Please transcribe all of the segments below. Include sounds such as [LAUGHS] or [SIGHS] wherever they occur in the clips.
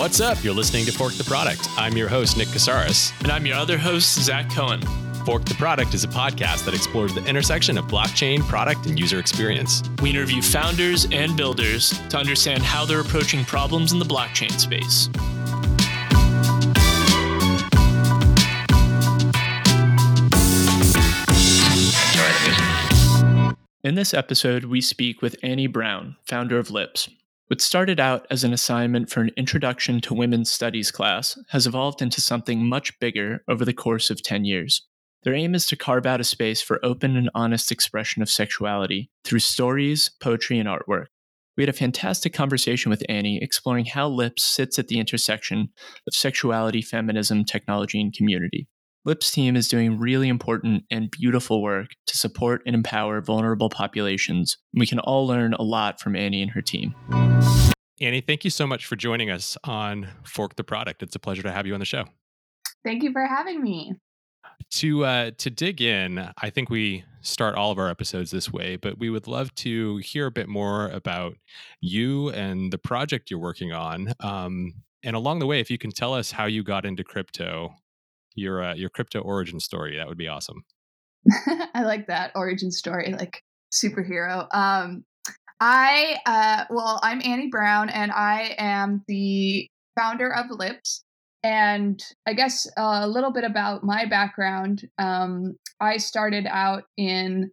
What's up? You're listening to Fork the Product. I'm your host, Nick Casares. And I'm your other host, Zach Cohen. Fork the Product is a podcast that explores the intersection of blockchain, product, and user experience. We interview founders and builders to understand how they're approaching problems in the blockchain space. In this episode, we speak with Annie Brown, founder of Lips. What started out as an assignment for an Introduction to Women's Studies class has evolved into something much bigger over the course of 10 years. Their aim is to carve out a space for open and honest expression of sexuality through stories, poetry, and artwork. We had a fantastic conversation with Annie exploring how Lips sits at the intersection of sexuality, feminism, technology, and community. LIP's team is doing really important and beautiful work to support and empower vulnerable populations. We can all learn a lot from Annie and her team. Annie, thank you so much for joining us on Fork the Product. It's a pleasure to have you on the show. Thank you for having me. To uh, to dig in, I think we start all of our episodes this way, but we would love to hear a bit more about you and the project you're working on. Um, and along the way, if you can tell us how you got into crypto your uh, your crypto origin story. That would be awesome. [LAUGHS] I like that origin story, like superhero. Um, I uh, well, I'm Annie Brown, and I am the founder of Lips. And I guess a little bit about my background. Um, I started out in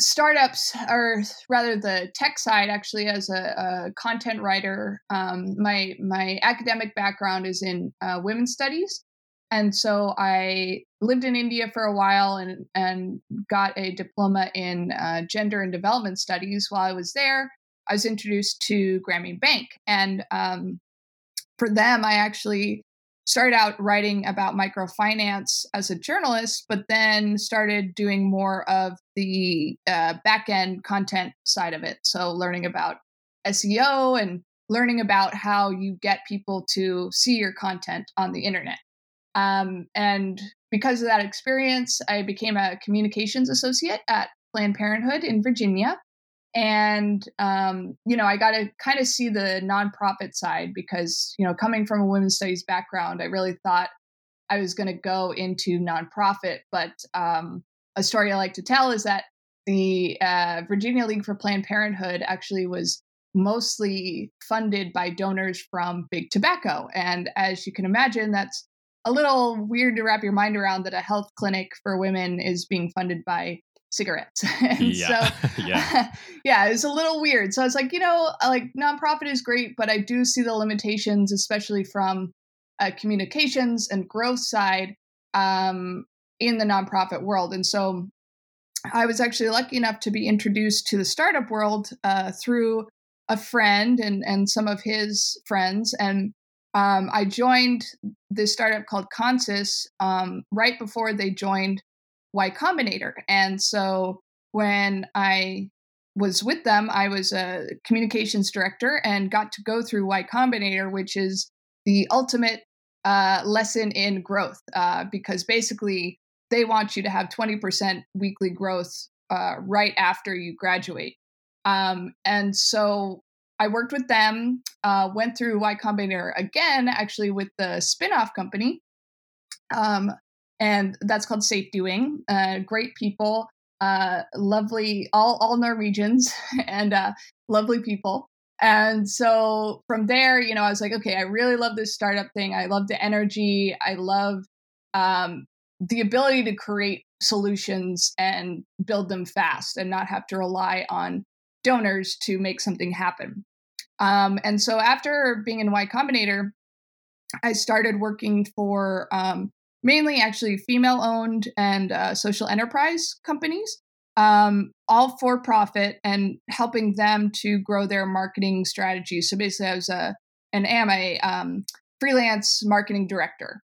startups, or rather the tech side, actually, as a, a content writer. Um, my my academic background is in uh, women's studies, and so I lived in India for a while and and got a diploma in uh, gender and development studies. While I was there, I was introduced to Grameen Bank, and um, for them, I actually started out writing about microfinance as a journalist, but then started doing more of the uh, back end content side of it. So learning about SEO and learning about how you get people to see your content on the internet. Um, and because of that experience, I became a communications associate at Planned Parenthood in Virginia. And, um, you know, I got to kind of see the nonprofit side because, you know, coming from a women's studies background, I really thought I was going to go into nonprofit. But um, a story I like to tell is that the uh, Virginia League for Planned Parenthood actually was mostly funded by donors from big tobacco. And as you can imagine, that's a little weird to wrap your mind around that a health clinic for women is being funded by cigarettes. [LAUGHS] and yeah. so [LAUGHS] yeah. [LAUGHS] yeah, it's a little weird. So it's like, you know, like nonprofit is great, but I do see the limitations, especially from a communications and growth side um, in the nonprofit world. And so I was actually lucky enough to be introduced to the startup world uh, through a friend and and some of his friends and um, I joined this startup called Konsus um, right before they joined Y Combinator. And so when I was with them, I was a communications director and got to go through Y Combinator, which is the ultimate uh, lesson in growth, uh, because basically they want you to have 20% weekly growth uh, right after you graduate. Um, and so I worked with them, uh, went through Y Combinator again, actually with the spinoff company. Um, and that's called Safe Doing. Uh, great people, uh, lovely, all, all Norwegians [LAUGHS] and uh, lovely people. And so from there, you know, I was like, okay, I really love this startup thing. I love the energy. I love um, the ability to create solutions and build them fast and not have to rely on donors to make something happen. Um, and so after being in Y Combinator, I started working for um, mainly actually female owned and uh, social enterprise companies, um, all for profit, and helping them to grow their marketing strategies. So basically, I was a and am a um, freelance marketing director.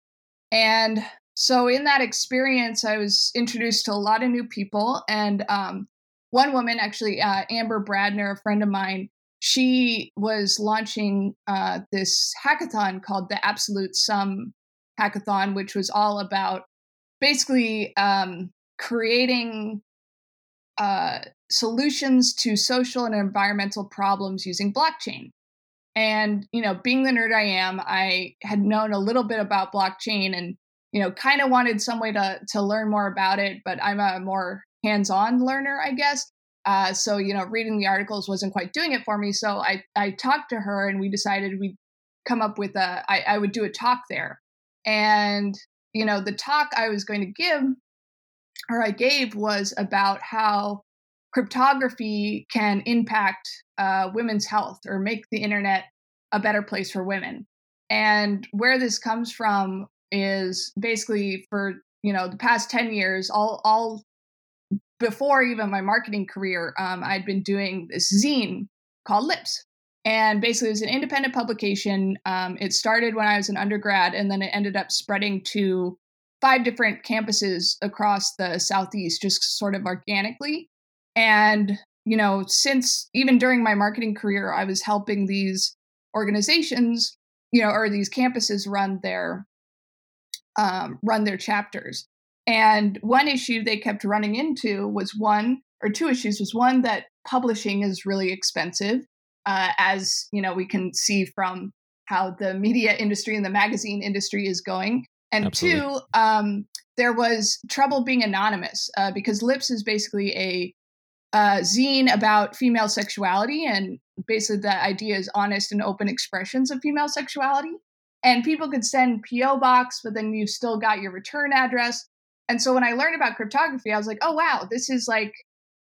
And so in that experience, I was introduced to a lot of new people. And um, one woman, actually, uh, Amber Bradner, a friend of mine, she was launching uh, this hackathon called the Absolute Sum Hackathon, which was all about basically um, creating uh, solutions to social and environmental problems using blockchain. And, you know, being the nerd I am, I had known a little bit about blockchain and, you know, kind of wanted some way to to learn more about it, but I'm a more hands-on learner, I guess. Uh, so, you know, reading the articles wasn't quite doing it for me. So I, I talked to her and we decided we'd come up with a, I, I would do a talk there. And, you know, the talk I was going to give or I gave was about how cryptography can impact uh, women's health or make the internet a better place for women. And where this comes from is basically for you know the past 10 years all all before even my marketing career um, i'd been doing this zine called lips. And basically it was an independent publication. Um, it started when i was an undergrad and then it ended up spreading to five different campuses across the southeast just sort of organically. And, you know, since even during my marketing career, I was helping these organizations, you know, or these campuses run their um, run their chapters. And one issue they kept running into was one or two issues was one that publishing is really expensive, uh, as you know we can see from how the media industry and the magazine industry is going. And Absolutely. two, um, there was trouble being anonymous uh, because Lips is basically a uh, zine about female sexuality, and basically the idea is honest and open expressions of female sexuality. And people could send PO box, but then you still got your return address. And so when I learned about cryptography, I was like, oh wow, this is like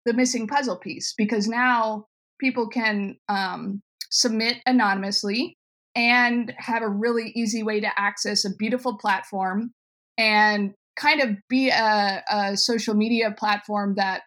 the missing puzzle piece because now people can um, submit anonymously and have a really easy way to access a beautiful platform and kind of be a, a social media platform that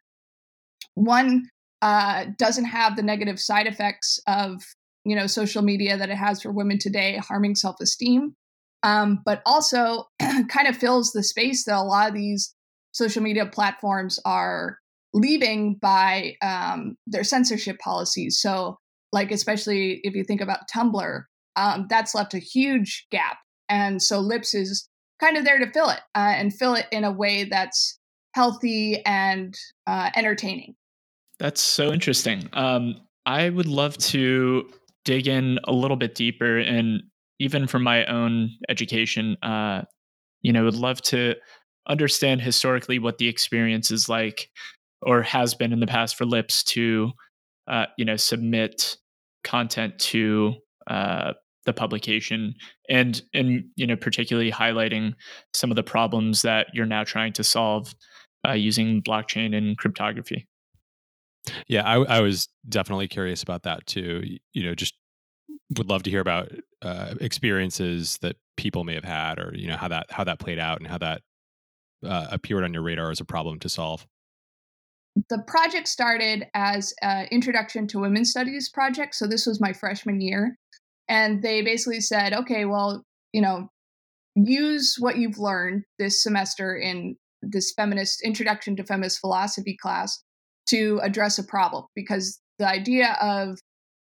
one uh, doesn't have the negative side effects of you know social media that it has for women today, harming self esteem, um, but also [CLEARS THROAT] kind of fills the space that a lot of these social media platforms are leaving by um, their censorship policies. So, like especially if you think about Tumblr, um, that's left a huge gap, and so Lips is kind of there to fill it uh, and fill it in a way that's healthy and uh, entertaining. That's so interesting. Um, I would love to dig in a little bit deeper, and even from my own education, uh, you know, would love to understand historically what the experience is like, or has been in the past for Lips to, uh, you know, submit content to uh, the publication, and and you know, particularly highlighting some of the problems that you're now trying to solve uh, using blockchain and cryptography. Yeah, I, I was definitely curious about that too. You know, just would love to hear about uh, experiences that people may have had, or you know how that how that played out and how that uh, appeared on your radar as a problem to solve. The project started as an introduction to women's studies project. So this was my freshman year, and they basically said, okay, well, you know, use what you've learned this semester in this feminist introduction to feminist philosophy class to address a problem because the idea of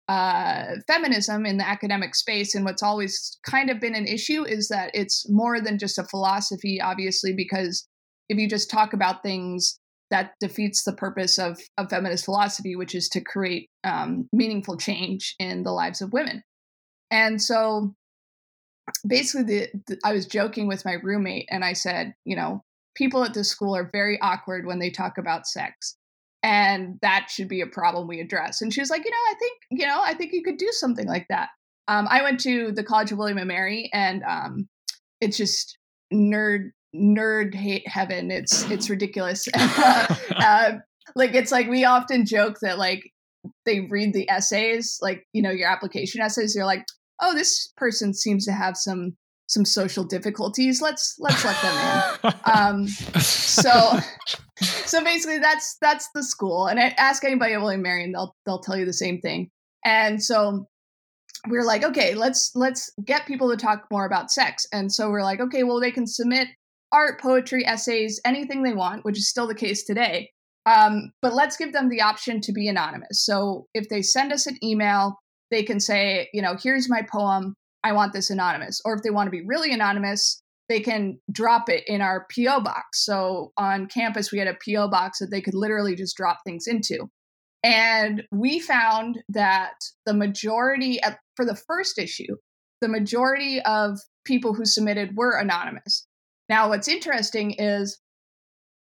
uh, feminism in the academic space and what's always kind of been an issue is that it's more than just a philosophy, obviously, because if you just talk about things, that defeats the purpose of, of feminist philosophy, which is to create um, meaningful change in the lives of women. And so basically, the, the, I was joking with my roommate and I said, you know, people at this school are very awkward when they talk about sex and that should be a problem we address. And she was like, you know, I think, you know, I think you could do something like that. Um, I went to the College of William and Mary, and um, it's just nerd nerd hate heaven. It's it's ridiculous. [LAUGHS] uh, like it's like we often joke that like they read the essays, like you know your application essays. You're like, oh, this person seems to have some some social difficulties. Let's let's let them in. [LAUGHS] Um, so [LAUGHS] so basically, that's that's the school. And I ask anybody at William Mary, and they'll they'll tell you the same thing. And so we are like, okay, let's let's get people to talk more about sex. And so we're like, okay, well, they can submit art, poetry, essays, anything they want, which is still the case today. Um, but let's give them the option to be anonymous. So if they send us an email, they can say, you know, here's my poem. I want this anonymous. Or if they want to be really anonymous, they can drop it in our PO box. So on campus, we had a PO box that they could literally just drop things into. And we found that the majority, for the first issue, the majority of people who submitted were anonymous. Now, what's interesting is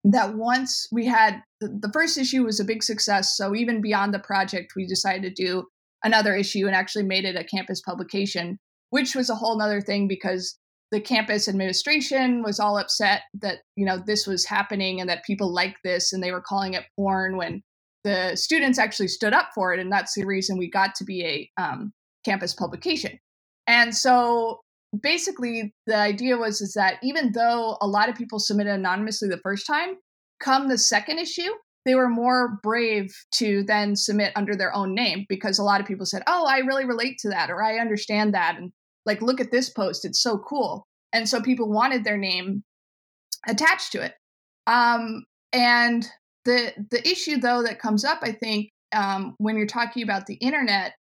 that once we had the, first issue was a big success. So even beyond the project, we decided to do another issue and actually made it a campus publication, which was a whole nother thing because the campus administration was all upset that you know this was happening and that people like this and they were calling it porn when the students actually stood up for it and that's the reason we got to be a um, campus publication. And so basically the idea was is that even though a lot of people submitted anonymously the first time come the second issue they were more brave to then submit under their own name because a lot of people said oh i really relate to that or i understand that and like look at this post it's so cool. And so people wanted their name attached to it. Um, and the the issue though that comes up i think um, when you're talking about the internet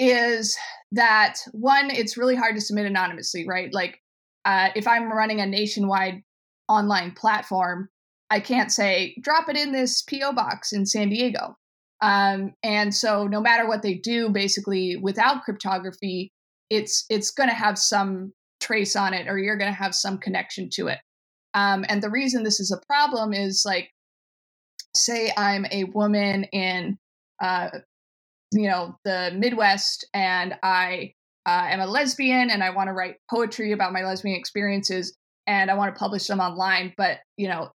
is that one it's really hard to submit anonymously right? Like uh, if i'm running a nationwide online platform i can't say drop it in this po box in san diego. Um, and so no matter what they do basically without cryptography it's it's going to have some trace on it or you're going to have some connection to it. Um, and the reason this is a problem is like say i'm a woman in uh, you know the midwest and i uh, am a lesbian and i want to write poetry about my lesbian experiences and i want to publish them online but you know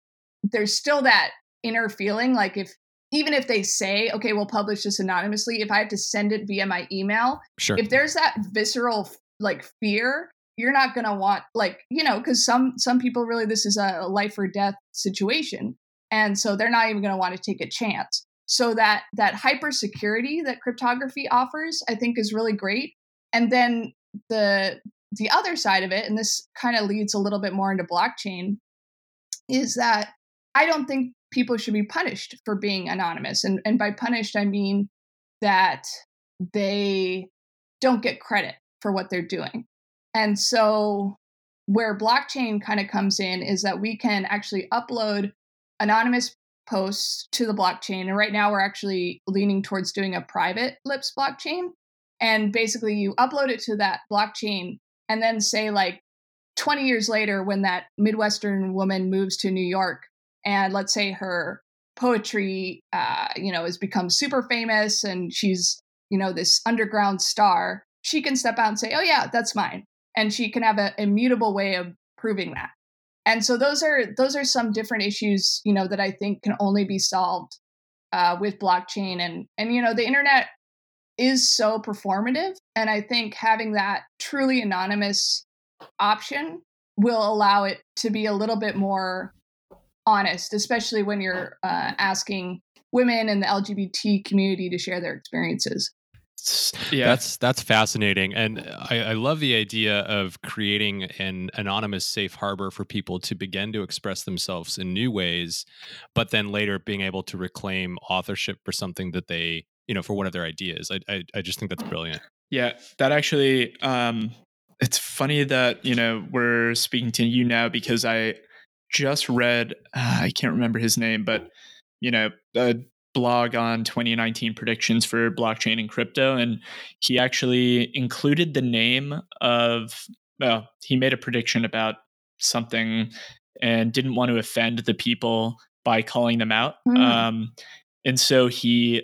there's still that inner feeling like if even if they say, okay, we'll publish this anonymously, if I have to send it via my email, sure. if there's that visceral like fear, you're not gonna want like, you know, because some some people really this is a life or death situation. And so they're not even gonna want to take a chance. So that that hyper security that cryptography offers, I think is really great. And then the the other side of it, and this kind of leads a little bit more into blockchain, is that I don't think people should be punished for being anonymous. And, and by punished, I mean that they don't get credit for what they're doing. And so, where blockchain kind of comes in is that we can actually upload anonymous posts to the blockchain. And right now, we're actually leaning towards doing a private LIPS blockchain. And basically, you upload it to that blockchain and then say, like, 20 years later, when that Midwestern woman moves to New York, and let's say her poetry uh, you know has become super famous and she's you know this underground star she can step out and say oh yeah that's mine and she can have a immutable way of proving that. And so those are those are some different issues you know that i think can only be solved uh, with blockchain and and you know the internet is so performative and i think having that truly anonymous option will allow it to be a little bit more honest, especially when you're uh, asking women in the LGBT community to share their experiences. Yeah, that's that's fascinating, and I, I, love the idea of creating an anonymous safe harbor for people to begin to express themselves in new ways, but then later being able to reclaim authorship for something that they, you know, for one of their ideas. I I, I just think that's brilliant. Yeah, that actually, um, it's funny that you know we're speaking to you now because I just read, uh, I can't remember his name, but you know, a blog on 2019 predictions for blockchain and crypto, and he actually included the name of. Well, he made a prediction about something and didn't want to offend the people by calling them out. Mm. Um, and so he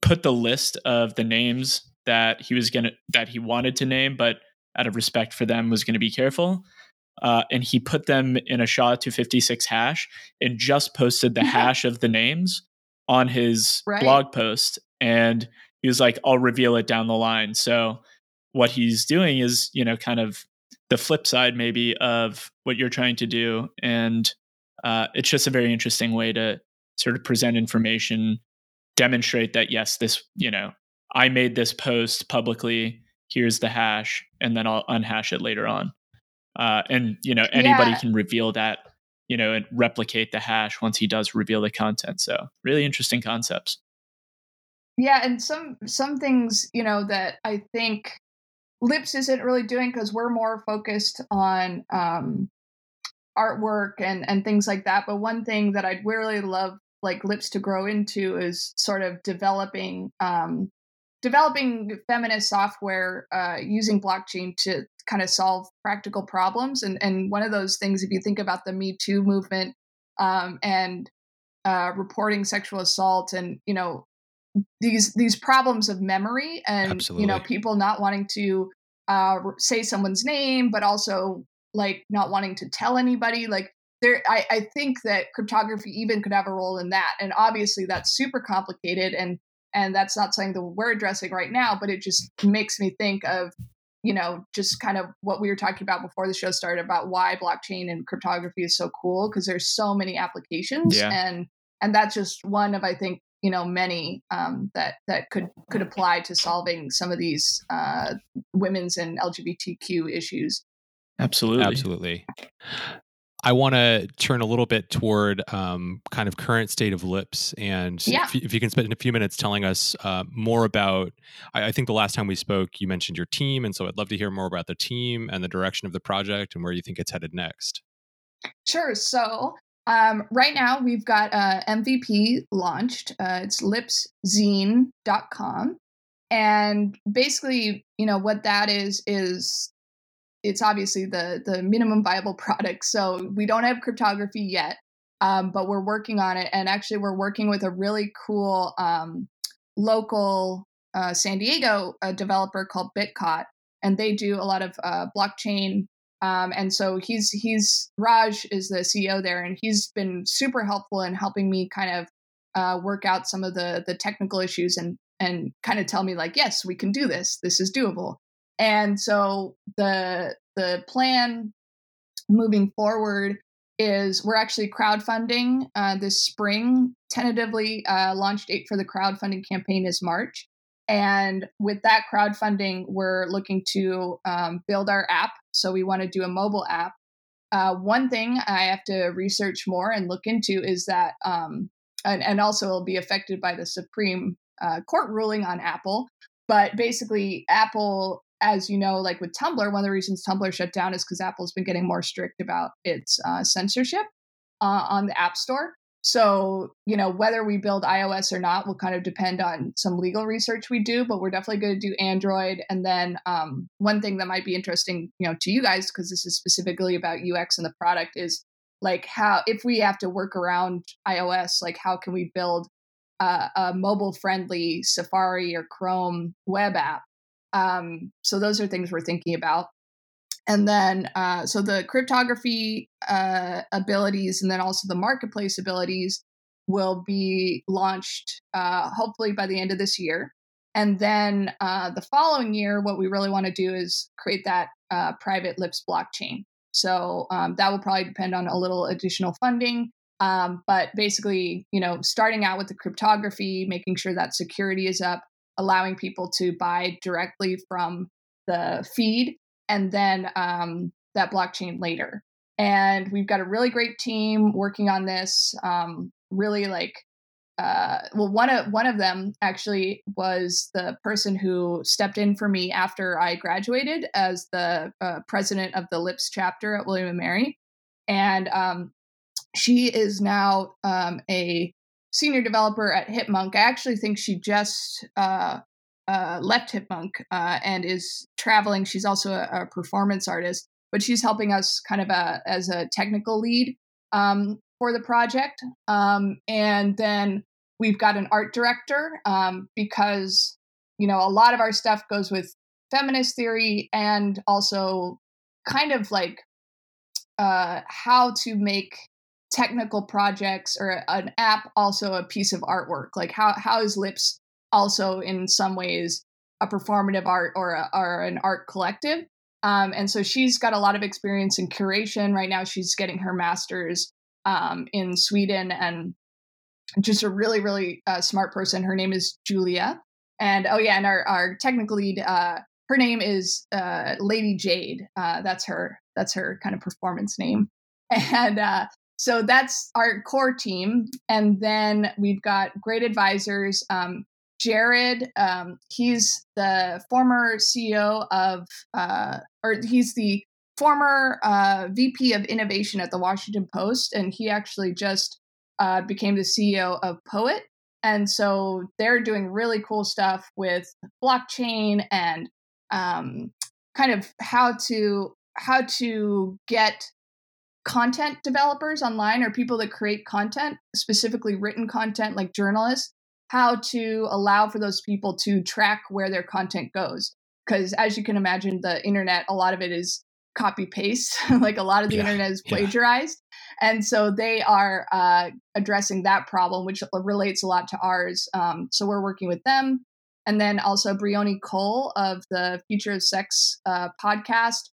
put the list of the names that he was gonna that he wanted to name, but out of respect for them was going to be careful uh, and he put them in a SHA-256 hash and just posted the hash of the names on his right. blog post. And he was like, I'll reveal it down the line. So what he's doing is, you know, kind of the flip side maybe of what you're trying to do. And uh, it's just a very interesting way to sort of present information, demonstrate that, yes, this, you know, I made this post publicly. Here's the hash, and then I'll unhash it later on uh, and you know anybody yeah. can reveal that you know and replicate the hash once he does reveal the content. So really interesting concepts. Yeah and some some things you know that i think lips isn't really doing because we're more focused on um artwork and and things like that. But one thing that i'd really love like lips to grow into is sort of developing um, developing feminist software uh, using blockchain to kind of solve practical problems. And and one of those things, if you think about the Me Too movement um, and uh, reporting sexual assault, and you know these these problems of memory, and Absolutely. you know people not wanting to uh, say someone's name, but also like not wanting to tell anybody, like. There, I, I think that cryptography even could have a role in that, and obviously that's super complicated, and and that's not something that we're addressing right now. But it just makes me think of you know, just kind of what we were talking about before the show started about why blockchain and cryptography is so cool because there's so many applications Yeah. and and that's just one of I think you know many um, that that could could apply to solving some of these uh, women's and LGBTQ issues. Absolutely. Absolutely. I want to turn a little bit toward um, kind of current state of lips, and Yeah. if, you, if you can spend a few minutes telling us uh, more about. I, I think the last time we spoke, you mentioned your team, and so I'd love to hear more about the team and the direction of the project and where you think it's headed next. Sure. So um, right now we've got uh, MVP launched. Uh, it's lipszine.com. And basically, you know, what that is, is it's obviously the, the minimum viable [LAUGHS] product. So we don't have cryptography yet, um, but we're working on it. And actually, we're working with a really cool um, local uh, San Diego uh, developer called Bitcot. And they do a lot of uh, blockchain um, and so he's he's Raj is the CEO there, and he's been super helpful in helping me kind of uh, work out some of the the technical issues and and kind of tell me like, yes, we can do this. This is doable. And so the the plan moving forward is we're actually crowdfunding uh, this spring. Tentatively, uh, launch date for the crowdfunding campaign is March. And with that crowdfunding, we're looking to um, build our app. So we want to do a mobile app. Uh, one thing I have to research more and look into is that, um, and, and also it'll be affected by the Supreme uh, Court ruling on Apple. But basically, Apple, as you know, like with Tumblr, one of the reasons Tumblr shut down is because Apple's been getting more strict about its uh, censorship uh, on the App Store. So, you know, whether we build iOS or not will kind of depend on some legal research we do, but we're definitely going to do Android. And then um, one thing that might be interesting, you know, to you guys, because this is specifically about UX and the product, is like how, if we have to work around iOS, like how can we build uh, a mobile friendly Safari or Chrome web app? Um, so those are things we're thinking about. And then uh, so the cryptography uh, abilities and then also the marketplace abilities will be launched uh, hopefully by the end of this year. And then uh, the following year what we really want to do is create that uh, private lips blockchain. So um, that will probably depend on a little additional funding um, but basically you know starting out with the cryptography making sure that security is up allowing people to buy directly from the feed and then um, that blockchain later. And we've got a really great team working on this. Um, really like, uh, well, one of one of them actually was the person who stepped in for me after I graduated as the uh, president of the Lips chapter at William and Mary, and um, she is now um, a senior developer at Hipmunk. I actually think she just uh, uh, left Hipmunk uh, and is traveling. She's also a, a, performance artist, but she's helping us kind of a, as a technical lead um, for the project. Um, and then we've got an art director um, because you know a lot of our stuff goes with feminist theory and also kind of like uh, how to make technical projects or an app also a piece of artwork like how how is lips also in some ways a performative art or, a, or an art collective. Um, and so she's got a lot of experience in curation. Right now, she's getting her master's um, in Sweden and just a really, really uh, smart person. Her name is Julia. And oh, yeah, and our, our technical lead, uh, her name is uh, Lady Jade. Uh, that's her. That's her kind of performance name. [LAUGHS] And uh, so that's our core team. And then we've got great advisors. Um, Jarrod, um, he's the former CEO of, uh, or he's the former uh, VP of innovation at the Washington Post, and he actually just uh, became the CEO of Poet. And so they're doing really cool stuff with blockchain and um, kind of how to how to get content developers online or people that create content, specifically written content like journalists, how to allow for those people to track where their content goes. Because as you can imagine, the internet, a lot of it is copy paste, [LAUGHS] like a lot of the yeah, internet is plagiarized. Yeah. And so they are uh, addressing that problem, which relates a lot to ours. Um, so we're working with them. And then also Bryony Cole of the Future of Sex uh, podcast.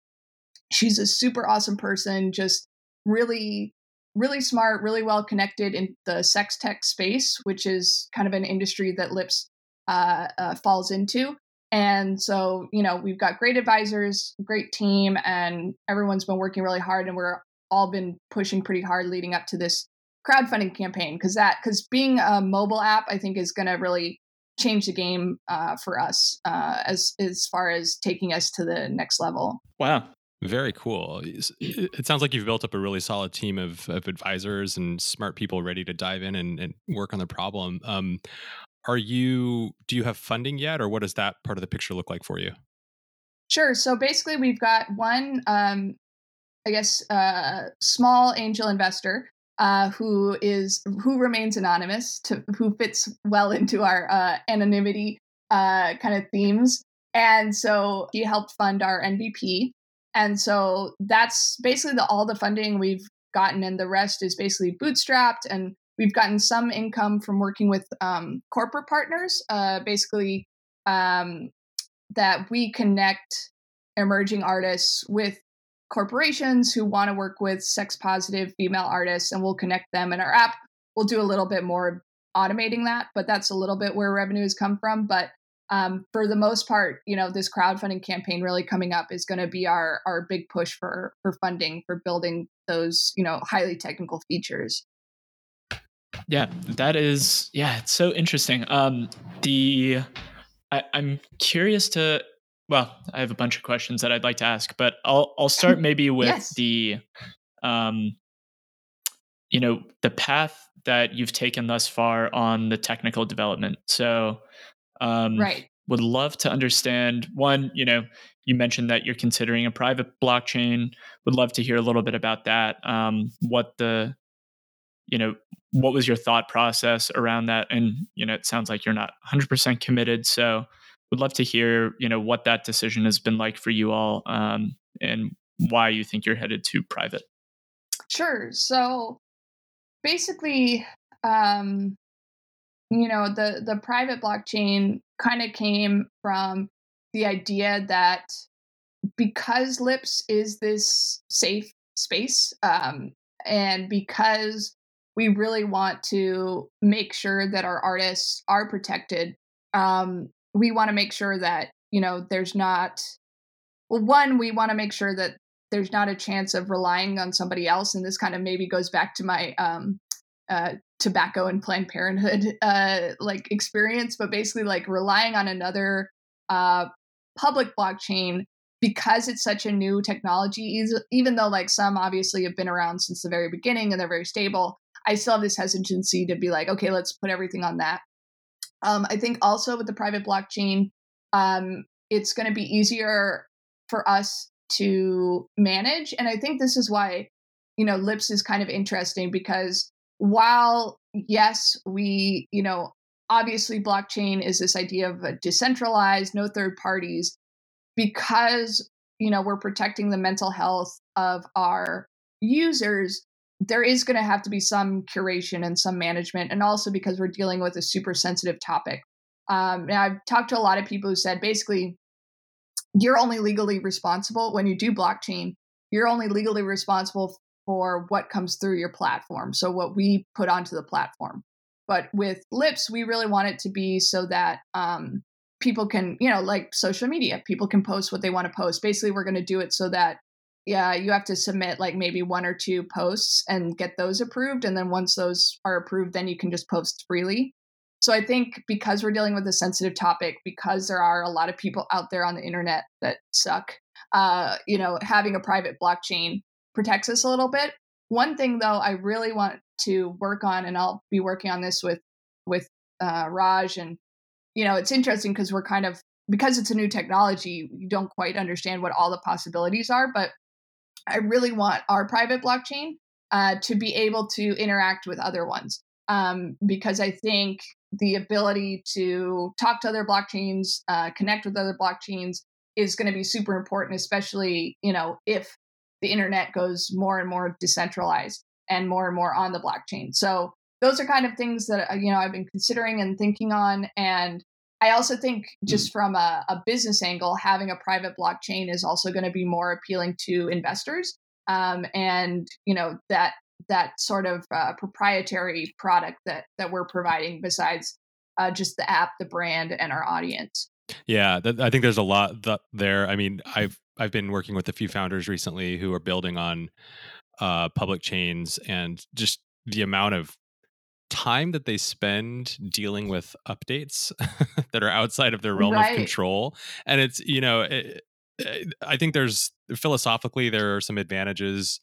She's a super awesome person, just really really smart, really well connected in the sex tech space, which is kind of an industry that Lips uh, uh, falls into. And so, you know, we've got great advisors, great team, and everyone's been working really hard, and we're all been pushing pretty hard leading up to this crowdfunding campaign because that because being a mobile app, I think, is going to really change the game uh, for us uh, as as far as taking us to the next level. Wow, very cool. It sounds like you've built up a really solid team of, of advisors and smart people ready to dive in and, and work on the problem. Um, are you, do you have funding yet, or what does that part of the picture look like for you? Sure. So basically, we've got one, um, I guess, uh, small angel investor uh, who is who remains anonymous, to, who fits well into our uh, anonymity uh, kind of themes. And so he helped fund our MVP. And so that's basically the, all the funding we've gotten, and the rest is basically bootstrapped. And we've gotten some income from working with um, corporate partners, uh, basically um, that we connect emerging artists with corporations who want to work with sex positive female artists, and we'll connect them. And our app we'll do a little bit more automating that, but that's a little bit where revenue has come from. But um, for the most part, you know, this crowdfunding campaign really coming up is going to be our our big push for for funding for building those you know highly technical features. Yeah, that is yeah, it's so interesting. Um, the I, I'm curious to well, I have a bunch of questions that I'd like to ask, but I'll I'll start maybe [LAUGHS] with yes. the um, you know, the path that you've taken thus far on the technical development. So um, right. Would love to understand one, you know, you mentioned that you're considering a private blockchain. Would love to hear a little bit about that. Um, what the, you know, what was your thought process around that? And, you know, it sounds like you're not 100% committed. So would love to hear, you know, what that decision has been like for you all um, and why you think you're headed to private. Sure. So basically, um, you know the the private blockchain kind of came from the idea that because lips is this safe space um, and because we really want to make sure that our artists are protected um, we want to make sure that you know there's not well one we want to make sure that there's not a chance of relying on somebody else and this kind of maybe goes back to my um, uh, tobacco and Planned Parenthood uh, like experience, but basically like relying on another uh, public blockchain because it's such a new technology. Even though like some obviously have been around since the very beginning and they're very stable, I still have this hesitancy to be like, okay, let's put everything on that. Um, I think also with the private blockchain, um, it's going to be easier for us to manage, and I think this is why you know Lips is kind of interesting because while yes, we, you know, obviously blockchain is this idea of a decentralized, no third parties, because, you know, we're protecting the mental health of our users, there is going to have to be some curation and some management. And also because we're dealing with a super sensitive topic. Um, and I've talked to a lot of people who said basically, you're only legally responsible when you do blockchain. You're only legally responsible for what comes through your platform. So, what we put onto the platform. But with Lips, we really want it to be so that um, people can, you know, like social media, people can post what they want to post. Basically, we're going to do it so that, yeah, you have to submit like maybe one or two posts and get those approved. And then once those are approved, then you can just post freely. So I think because we're dealing with a sensitive topic, because there are a lot of people out there on the internet that suck, uh, you know, having a private blockchain protects us a little bit. one thing though I really want to work on, and I'll be working on this with with uh, Raj, and you know, it's interesting because we're kind of because it's a new technology, you don't quite understand what all the possibilities are. But I really want our private blockchain uh, to be able to interact with other ones um, because I think the ability to talk to other blockchains, uh, connect with other blockchains is going to be super important, especially you know if the internet goes more and more decentralized and more and more on the blockchain. So those are kind of things that uh, you know I've been considering and thinking on, and I also think just from a, a business angle, having a private blockchain is also going to be more appealing to investors, um, and you know that that sort of uh, proprietary product that that we're providing besides uh, just the app, the brand, and our audience. Yeah, th- I think there's a lot th- there. I mean, I've I've been working with a few founders recently who are building on uh, public chains, and just the amount of time that they spend dealing with updates [LAUGHS] that are outside of their realm right. of control, and it's you know, it, it, I think there's philosophically there are some advantages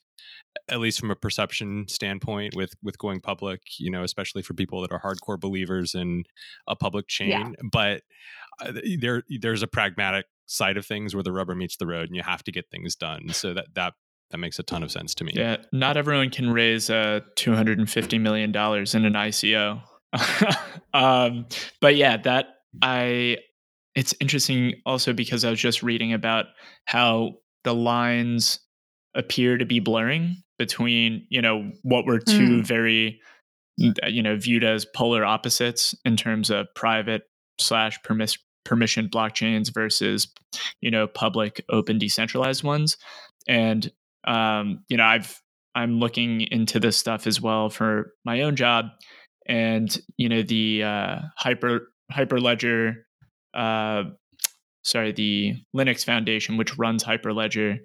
at least from a perception standpoint with with going public you know especially for people that are hardcore believers in a public chain yeah. but uh, there there's a pragmatic side of things where the rubber meets the road and you have to get things done [SIGHS] so that that that makes a ton of sense to me yeah not everyone can raise uh 250 million dollars in an ico [LAUGHS] um but yeah that i it's interesting also because i was just reading about how the lines appear to be blurring between you know what were two mm. very you know viewed as polar opposites in terms of private slash permiss- permission blockchains versus you know public open decentralized ones and um, you know i've i'm looking into this stuff as well for my own job and you know the uh, hyper hyperledger uh, sorry, the Linux Foundation, which runs Hyperledger,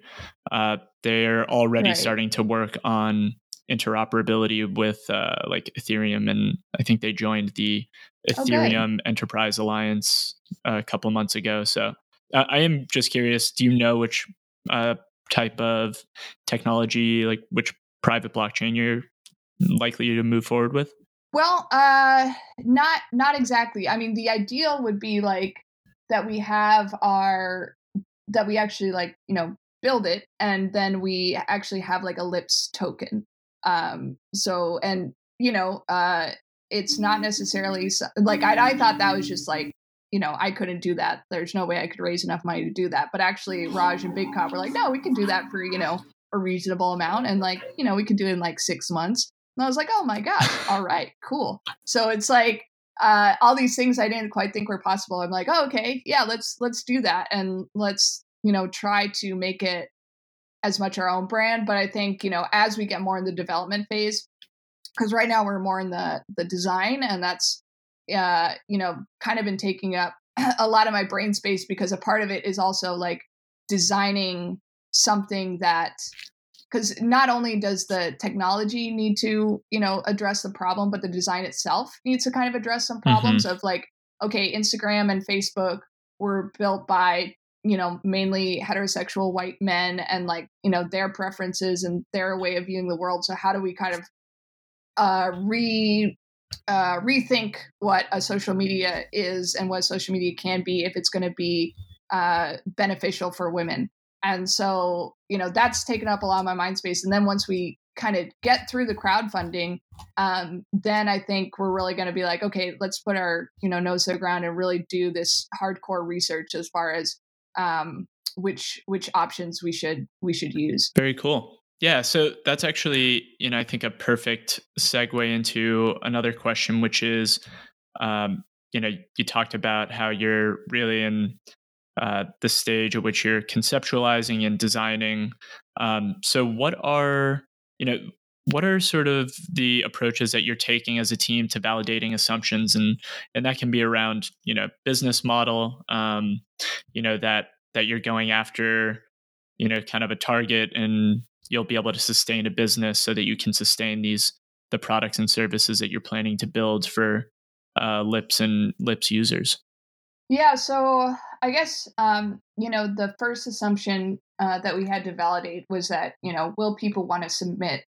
uh, they're already right. starting to work on interoperability with uh, like Ethereum, and I think they joined the Ethereum okay. Enterprise Alliance a couple months ago. So uh, I am just curious. Do you know which uh, type of technology, like which private blockchain, you're likely to move forward with? Well, uh, not not exactly. I mean, the ideal would be like that we have our that we actually like you know build it and then we actually have like a lips token. Um so and you know uh it's not necessarily like I, I thought that was just like you know i couldn't do that. There's no way i could raise enough money to do that. But actually raj and Bitcot were like no we can do that for you know a reasonable amount and like you know we could do it in like six months. And i was like oh my gosh all right cool. So it's like uh, all these things I didn't quite think were possible. I'm like, oh, okay, yeah, let's let's do that, and let's you know try to make it as much our own brand. But I think you know as we get more in the development phase, because right now we're more in the the design, and that's uh, you know kind of been taking up [CLEARS THROAT] a lot of my brain space because a part of it is also like designing something that because not only does the technology need to you know address the problem but the design itself needs to kind of address some problems mm-hmm. of like okay instagram and facebook were built by you know mainly heterosexual white men and like you know their preferences and their way of viewing the world so how do we kind of uh re uh rethink what a social media is and what social media can be if it's going to be uh beneficial for women and so, you know, that's taken up a lot of my mind space. And then once we kind of get through the crowdfunding, um, then I think we're really going to be like, okay, let's put our, you know, nose to the ground and really do this hardcore research as far as um, which which options we should we should use. Very cool. Yeah, so that's actually, you know, I think a perfect segue into another question, which is, um, you know, you talked about how you're really in uh, the stage at which you're conceptualizing and designing. Um, so, what are you know what are sort of the approaches that you're taking as a team to validating assumptions? And and that can be around you know business model um, you know that that you're going after you know kind of a target and you'll be able to sustain a business so that you can sustain these the products and services that you're planning to build for uh, lips and lips users. Yeah so I guess um, you know the first assumption uh, that we had to validate was that you know will people want to submit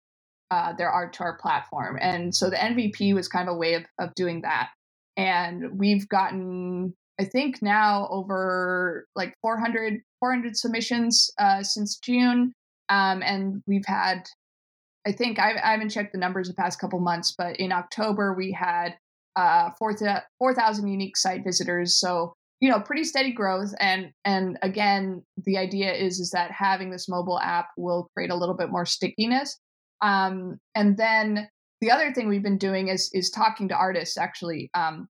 uh, their art to our platform. And so the MVP was kind of a way of, of doing that. And we've gotten, I think now over like 400, 400 submissions uh, since June. Um, and we've had, I think, I, I, haven't checked the numbers the past couple months, but in October we had uh, 4,000 4, unique site visitors. So you know pretty steady growth and and again the idea is is that having this mobile app will create a little bit more stickiness um, and then the other thing we've been doing is is talking to artists actually um,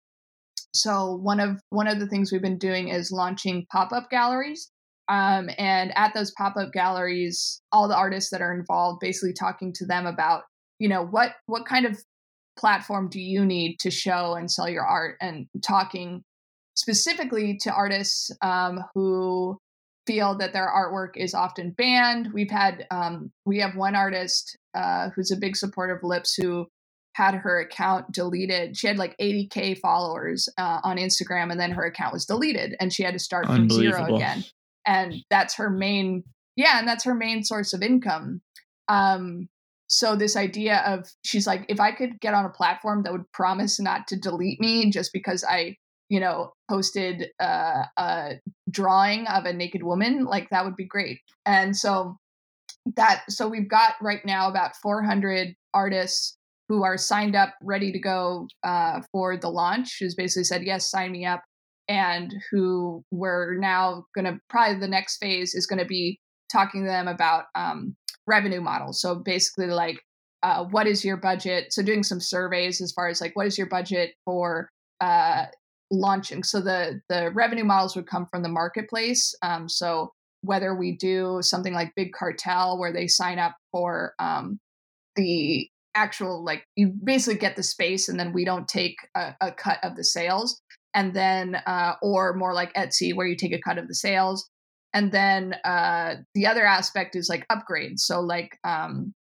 so one of one of the things we've been doing is launching pop-up galleries um, and at those pop-up galleries all the artists that are involved basically talking to them about you know what what kind of platform do you need to show and sell your art and talking specifically to artists um, who feel that their artwork is often banned. We've had um, we have one artist uh, who's a big supporter of Lips who had her account deleted. She had like 80k followers uh, on Instagram, and then her account was deleted, and she had to start from zero again. And that's her main, yeah, and that's her main source of income. Um, so this idea of she's like, if I could get on a platform that would promise not to delete me just because I you know, posted uh, a drawing of a naked woman, like that would be great. And so that, so we've got right now about 400 artists who are signed up, ready to go uh, for the launch, who's basically said, yes, sign me up. And who we're now going to probably the next phase is going to be talking to them about um, revenue models. So basically, like, uh, what is your budget? So doing some surveys as far as like, what is your budget for uh, launching. So the the revenue models would come from the marketplace. Um, so whether we do something like Big Cartel, where they sign up for um, the actual like you basically get the space and then we don't take a, a cut of the sales and then uh, or more like etsy where you take a cut of the sales and then uh, the other aspect is like upgrades so like um,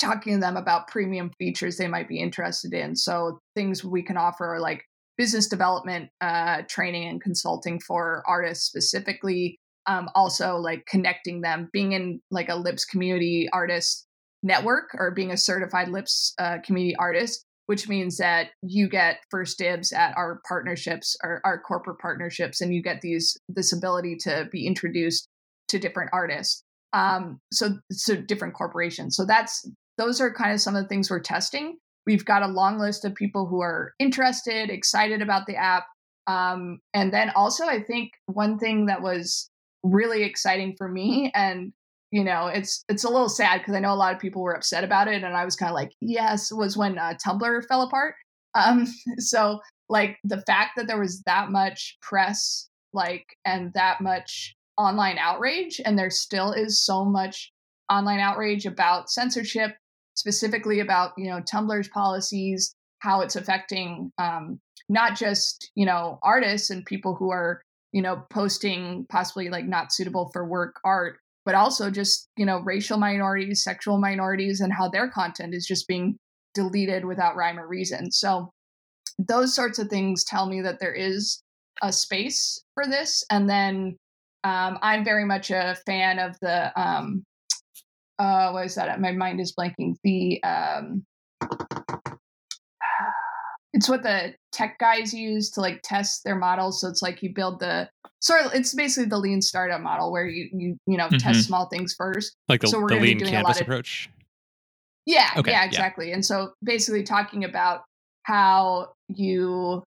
talking to them about premium features they might be interested in so things we can offer are like business development uh, training and consulting for artists specifically. Um, also, like connecting them, being in like a Lips community artist network or being a certified Lips uh, community artist, which means that you get first dibs at our partnerships, or our corporate partnerships, and you get these this ability to be introduced to different artists. Um, so so different corporations. So that's those are kind of some of the things we're testing. We've got a long list of people who are interested, excited about the app. Um, and then also, I think one thing that was really exciting for me, and you know, it's it's a little sad because I know a lot of people were upset about it, and I was kind of like, yes, was when uh, Tumblr fell apart. [LAUGHS] Um, so like the fact that there was that much press, like, and that much online outrage, and there still is so much online outrage about censorship specifically about you know Tumblr's policies, how it's affecting um, not just you know artists and people who are you know posting possibly like not suitable for work art, but also just you know racial minorities, sexual minorities, and how their content is just being deleted without rhyme or reason. So those sorts of things tell me that there is a space for this, and then um, I'm very much a fan of the um, uh, what is that? My mind is blanking. The um, [SIGHS] it's what the tech guys use to like test their models. So it's like you build the sort of it's basically the lean startup model where you you you know mm-hmm. test small things first. Like the, so we're the lean canvas of, approach. Yeah, okay, yeah, exactly. Yeah. And so basically talking about how you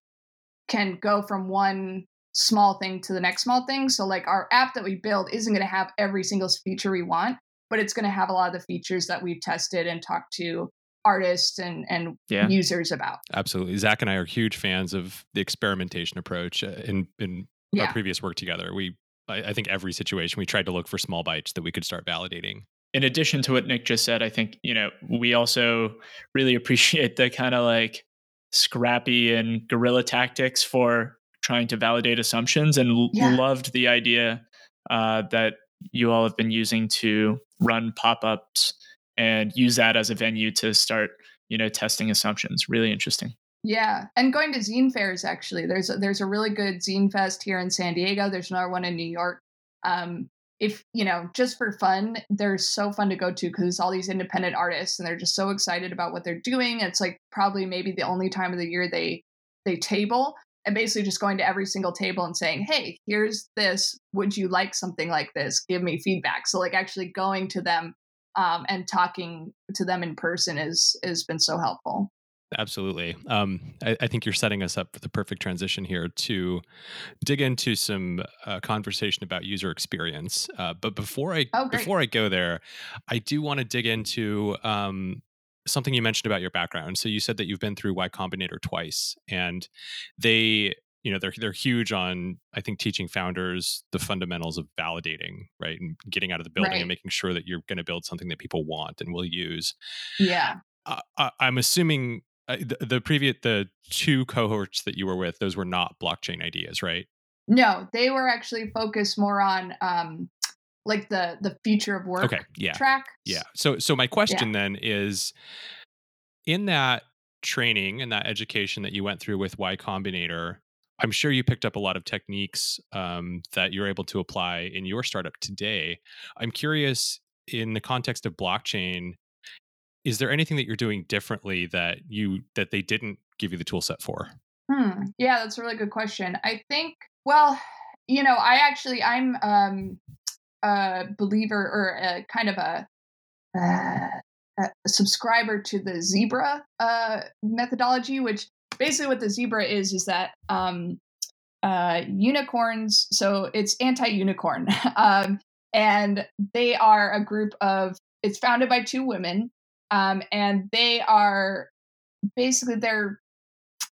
can go from one small thing to the next small thing. So like our app that we build isn't going to have every single feature we want, but it's going to have a lot of the features that we've tested and talked to artists and and yeah. users about. Absolutely, Zach and I are huge fans of the experimentation approach. Uh, in in yeah. our previous work together, we I, I think every situation we tried to look for small bites that we could start validating. In addition to what Nick just said, I think you know we also really appreciate the kind of like scrappy and guerrilla tactics for trying to validate assumptions, and yeah. loved the idea uh, that you all have been using to run pop-ups and use that as a venue to start you know testing assumptions. Really interesting. Yeah and going to zine fairs actually. There's a, there's a really good zine fest here in san diego. There's another one in new york. Um, if you know just for fun they're so fun to go to because all these independent artists and they're just so excited about what they're doing. It's like probably maybe the only time of the year they they table and basically just going to every single table and saying hey here's this. Would you like something like this? Give me feedback. So like actually going to them um, and talking to them in person is has been so helpful. Absolutely. Um, I, I, think you're setting us up for the perfect transition here to dig into some uh, conversation about user experience. Uh, but before I oh, before I go there, I do want to dig into um, something you mentioned about your background. So you said that you've been through Y Combinator twice, and they you know they're they're huge on I think teaching founders the fundamentals of validating right and getting out of the building right. and making sure that you're going to build something that people want and will use. Yeah. Uh, I'm assuming uh, the, the previous the two cohorts that you were with those were not blockchain ideas right no they were actually focused more on um like the the future of work okay yeah. track? Yeah. So so my question yeah. then is in that training and that education that you went through with y combinator i'm sure you picked up a lot of techniques um, that you're able to apply in your startup today. I'm curious in the context of blockchain is there anything that you're doing differently that you that they didn't give you the tool set for? Hmm. yeah that's a really good question. I think well you know i actually i'm um a believer or a kind of a, uh, a subscriber to the zebra uh, methodology which basically what the zebra is is that um, uh, unicorns so it's anti-unicorn [LAUGHS] um, and they are a group of it's founded by two women um, and they are basically their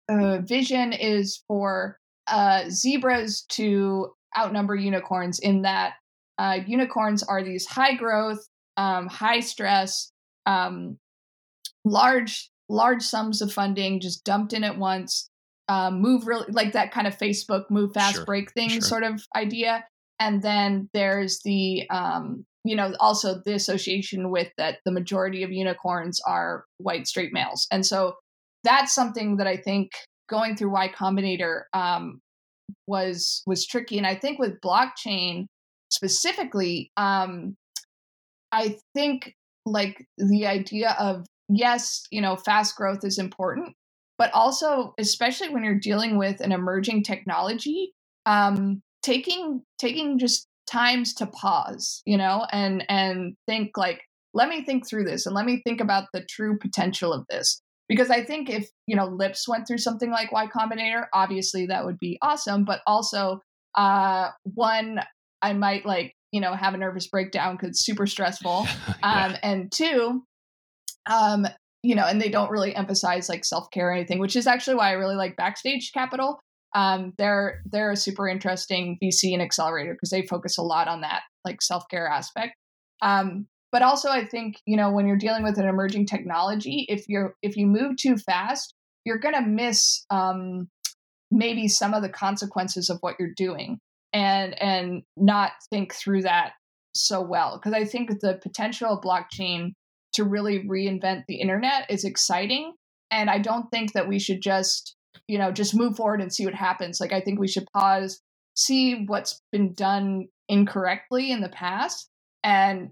uh, vision is for uh, zebras to outnumber unicorns in that uh, unicorns are these high growth, um, high stress, um, large large sums of funding just dumped in at once. Um, move really like that kind of Facebook move fast sure, break thing sure. sort of idea. And then there's the um, you know also the association with that the majority of unicorns are white straight males and so that's something that i think going through y combinator um, was was tricky and i think with blockchain specifically um, i think like the idea of yes you know fast growth is important but also especially when you're dealing with an emerging technology um, taking taking just times to pause, you know, and and think like, let me think through this and let me think about the true potential of this. Because I think if, you know, Lips went through something like Y Combinator, obviously that would be awesome. But also, uh, one, I might like, you know, have a nervous breakdown because it's super stressful. [LAUGHS] yeah. um, and two, um, you know, and they don't really emphasize like self care or anything, which is actually why I really like Backstage Capital um, they're they're a super interesting VC and accelerator because they focus a lot on that like self care aspect. Um, but also, I think you know when you're dealing with an emerging technology, if you're if you move too fast, you're gonna miss um, maybe some of the consequences of what you're doing and and not think through that so well because I think the potential of blockchain to really reinvent the internet is exciting, and I don't think that we should just you know just move forward and see what happens. Like i think we should pause see what's been done incorrectly in the past and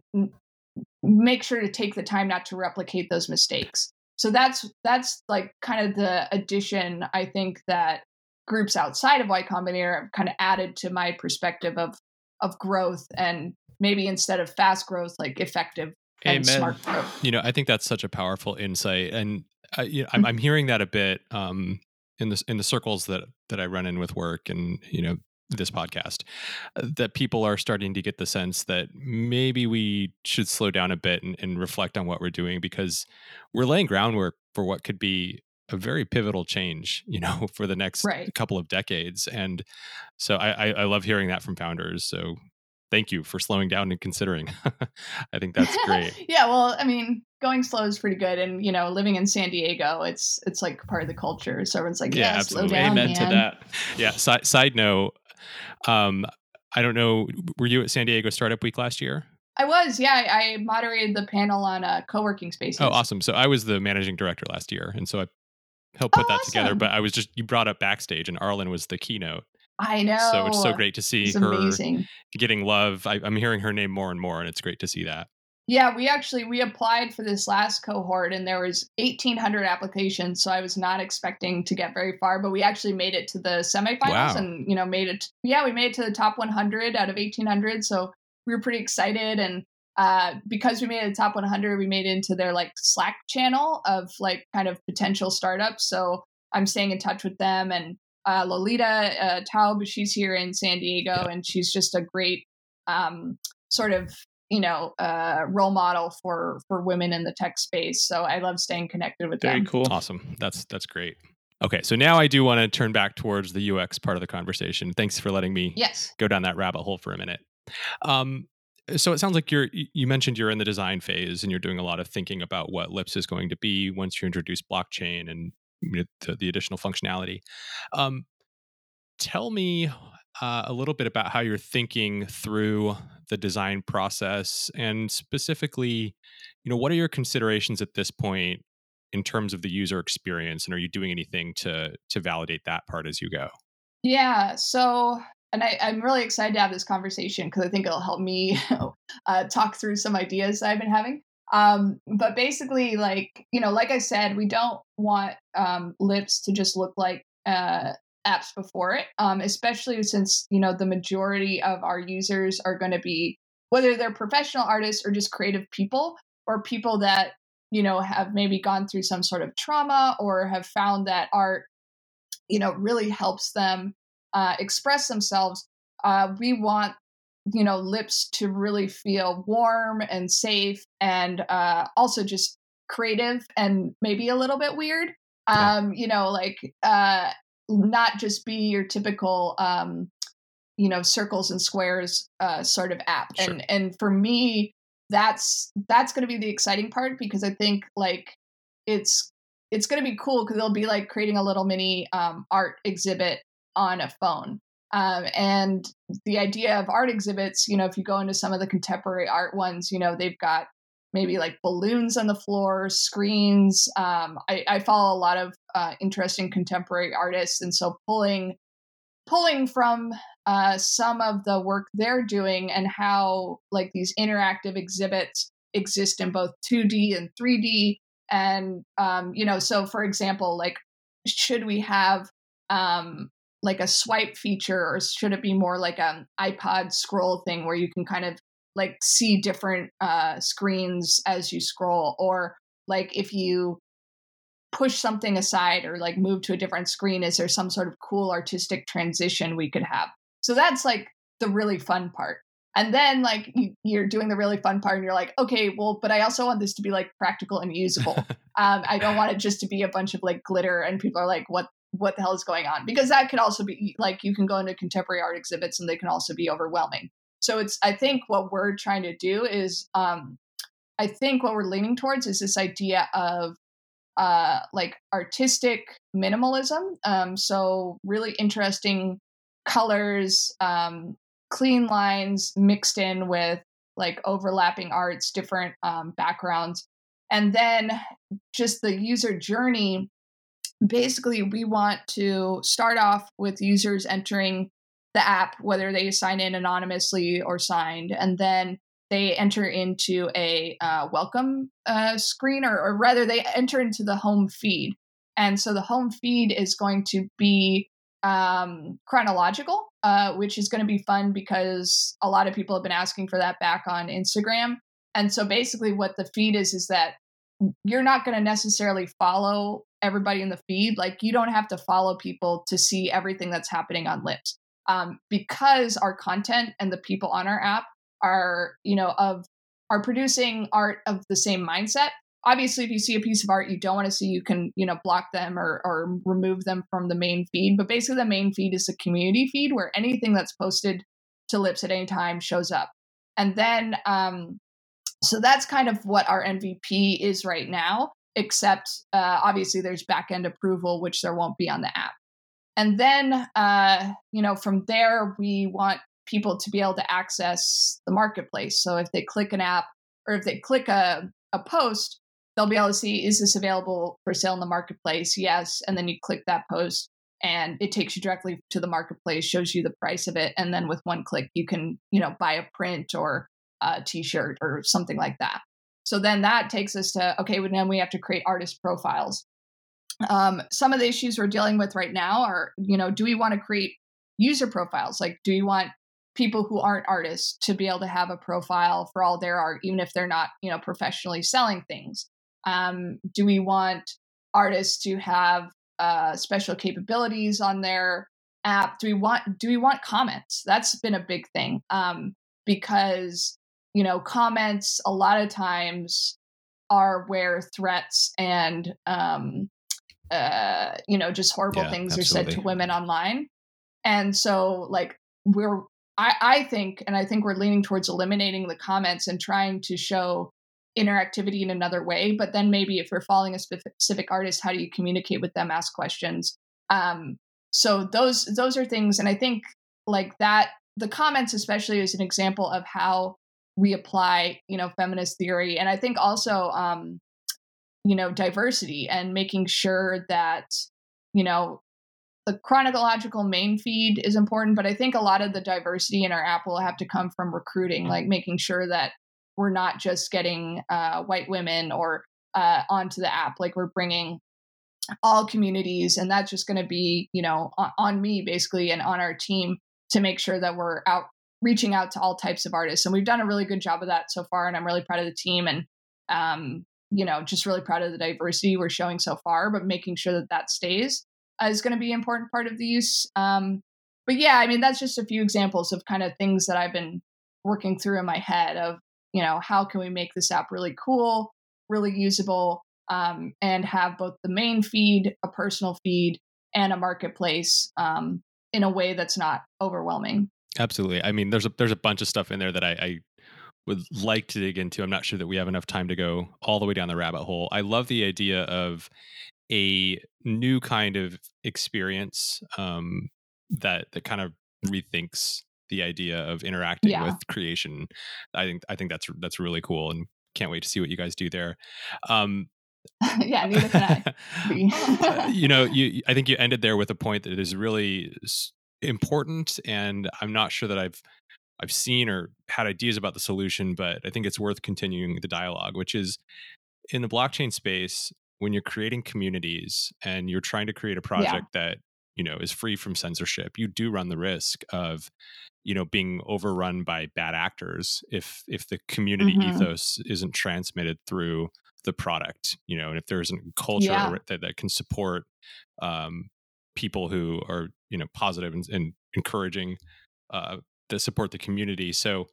make sure to take the time not to replicate those mistakes. So that's that's like kind of the addition i think that groups outside of y combinator have kind of added to my perspective of of growth and maybe instead of fast growth like effective and smart growth. You know i think that's such a powerful insight and I, you know, I'm, I'm hearing that a bit um, in the in the circles that that I run in with work and you know this podcast uh, that people are starting to get the sense that maybe we should slow down a bit and, and reflect on what we're doing because we're laying groundwork for what could be a very pivotal change you know [LAUGHS] for the next right. couple of decades and so I, I love hearing that from founders so thank you for slowing down and considering. [LAUGHS] I think that's great. [LAUGHS] yeah, well, I mean, going slow is pretty good, and you know, living in San Diego, it's it's like part of the culture. So everyone's like, yeah, yeah absolutely. slow down, Amen man. to that. Yeah. Side side note, um, I don't know, were you at San Diego Startup Week last year? I was, yeah. I, I moderated the panel on uh, co-working spaces. Oh, awesome! So I was the managing director last year, and so I helped oh, put oh, that awesome. together. But I was just you brought up backstage, and Arlan was the keynote I know. So it's so great to see It's her amazing. getting love. I, I'm hearing her name more and more, and it's great to see that. Yeah, we actually we applied for this last cohort and there was 1800 applications, so I was not expecting to get very far, but we actually made it to the semifinals Wow. and you know made it yeah, we made it to the top 100 out of 1800, so we were pretty excited and uh, because we made it the top 100, we made it into their like Slack channel of like kind of potential startups. So I'm staying in touch with them and uh, Lolita uh, Taub, she's here in San Diego and she's just a great um, sort of you know uh, role model for for women in the tech space. So I love staying connected with Very them. cool. Awesome. That's that's great. Okay, so now I do want to turn back towards the UX part of the conversation. Thanks for letting me Yes. go down that rabbit hole for a minute. Um, so it sounds like you're you mentioned you're in the design phase and you're doing a lot of thinking about what Lips is going to be once you introduce blockchain and you know, the, the additional functionality. Um, tell me uh, a little bit about how you're thinking through the design process and specifically, you know, what are your considerations at this point in terms of the user experience and are you doing anything to to validate that part as you go? Yeah. So, and I, I'm really excited to have this conversation because I think it'll help me [LAUGHS] uh, talk through some ideas I've been having. Um, but basically, like you know, like I said, we don't want um, lips to just look like uh, apps before it, um, especially since you know the majority of our users are going to be whether they're professional artists or just creative people or people that you know have maybe gone through some sort of trauma or have found that art you know really helps them uh, express themselves uh, we want you know lips to really feel warm and safe and uh, also just creative and maybe a little bit weird Yeah. um you know like uh not just be your typical um you know circles and squares uh sort of app Sure. and and for me that's that's going to be the exciting part because i think like it's it's going to be cool because they'll be like creating a little mini um, art exhibit on a phone. Um, and the idea of art exhibits you know if you go into some of the contemporary art ones you know they've got maybe like balloons on the floor screens. Um, I, I follow a lot of uh, interesting contemporary artists and so pulling pulling from uh, some of the work they're doing and how like these interactive exhibits exist in both 2d and 3d and um, you know so for example like should we have um, like a swipe feature or should it be more like an ipod scroll thing where you can kind of like see different uh, screens as you scroll? Or like if you push something aside or like move to a different screen is there some sort of cool artistic transition we could have? So that's like the really fun part. And then like you, you're doing the really fun part and you're like okay well but i also want this to be like practical and usable. [LAUGHS] Um, i don't want it just to be a bunch of like glitter and people are like what what the hell is going on because that could also be like you can go into contemporary art exhibits and they can also be overwhelming so it's i think what we're trying to do is um, i think what we're leaning towards is this idea of uh, like artistic minimalism. Um, so really interesting colors, um, clean lines mixed in with like overlapping arts, different um, backgrounds, and then just the user journey. Basically, we want to start off with users entering the app, whether they sign in anonymously or signed, and then they enter into a uh, welcome uh, screen, or, or rather, they enter into the home feed. And so the home feed is going to be um, chronological, uh, which is going to be fun because a lot of people have been asking for that back on Instagram. And so basically, what the feed is is that you're not going to necessarily follow everybody in the feed. Like, you don't have to follow people to see everything that's happening on Lips. Um, because our content and the people on our app are you know of are producing art of the same mindset obviously if you see a piece of art you don't want to see you can you know block them or, or remove them from the main feed but basically the main feed is a community feed where anything that's posted to lips at any time shows up and then um so that's kind of what our mvp is right now except uh, obviously there's backend approval which there won't be on the app. And then uh, you know from there we want people to be able to access the marketplace. So if they click an app or if they click a, a post they'll be able to see is this available for sale in the marketplace? Yes. And then you click that post and it takes you directly to the marketplace, shows you the price of it, and then with one click you can you know buy a print or a t-shirt or something like that. So then that takes us to okay, well, then we have to create artist profiles. Um, some of the issues we're dealing with right now are, you know, do we want to create user profiles? Like, do you want people who aren't artists to be able to have a profile for all their art, even if they're not, you know, professionally selling things? Um, do we want artists to have uh, special capabilities on their app? Do we want do we want comments? That's been a big thing um, because you know comments a lot of times are where threats and um, uh, you know just horrible yeah, things absolutely. are said to women online, and so like we're I, I think and I think we're leaning towards eliminating the comments and trying to show interactivity in another way. But then maybe if you're following a specific artist, how do you communicate with them, ask questions? Um, so those those are things, and I think like that the comments especially is an example of how we apply you know feminist theory, and I think also um, you know diversity and making sure that you know the chronological main feed is important but i think a lot of the diversity in our app will have to come from recruiting like making sure that we're not just getting uh, white women or uh, onto the app like we're bringing all communities and that's just going to be you know on, on, me basically and on our team to make sure that we're out reaching out to all types of artists and we've done a really good job of that so far and i'm really proud of the team and um, you know just really proud of the diversity we're showing so far but making sure that that stays is going to be an important part of the use um, but yeah i mean that's just a few examples of kind of things that i've been working through in my head of you know, how can we make this app really cool, really usable, um, and have both the main feed, a personal feed, and a marketplace um, in a way that's not overwhelming. Absolutely. I mean, there's a there's a bunch of stuff in there that I, I would like to dig into. I'm not sure that we have enough time to go all the way down the rabbit hole. I love the idea of a new kind of experience um, that that kind of rethinks the idea of interacting yeah. with creation. I think I think that's that's really cool, and can't wait to see what you guys do there. Um, [LAUGHS] yeah, neither can I. [LAUGHS] [LAUGHS] you know, you I think you ended there with a point that is really important, and I'm not sure that I've I've seen or had ideas about the solution, but I think it's worth continuing the dialogue, which is in the blockchain space when you're creating communities and you're trying to create a project yeah. that you know is free from censorship you do run the risk of you know being overrun by bad actors if if the community mm-hmm. ethos isn't transmitted through the product you know and if there isn't culture yeah. that, that can support um, people who are you know positive and, and encouraging uh, that support the community so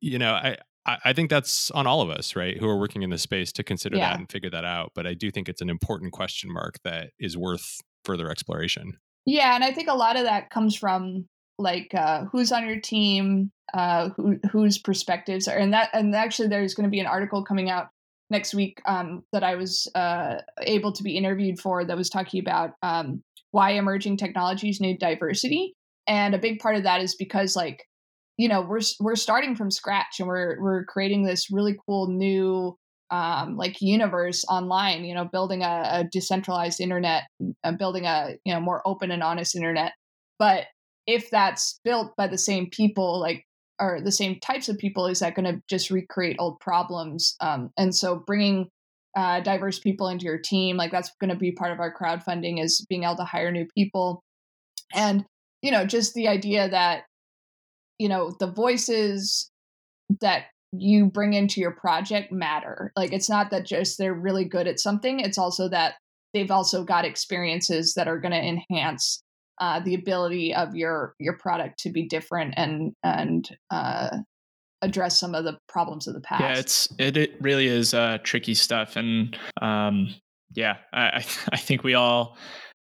you know i I think that's on all of us, right, who are working in this space to consider yeah. that and figure that out. But I do think it's an important question mark that is worth further exploration. Yeah, and I think a lot of that comes from like uh, who's on your team, uh, who whose perspectives are, and that and actually there's going to be an article coming out next week um, that I was uh, able to be interviewed for that was talking about um, why emerging technologies need diversity, and a big part of that is because like you know we're we're starting from scratch and we're we're creating this really cool new um, like universe online you know building a, a decentralized internet and building a you know more open and honest internet. But if that's built by the same people like or the same types of people is that going to just recreate old problems? Um, and so bringing uh, diverse people into your team like that's going to be part of our crowdfunding is being able to hire new people and you know just the idea that you know the voices that you bring into your project matter. Like it's not that just they're really good at something, it's also that they've also got experiences that are going to enhance uh, the ability of your your product to be different and and uh, address some of the problems of the past. Yeah, it's it, it really is uh, tricky stuff, and um, yeah, I [LAUGHS] I think we all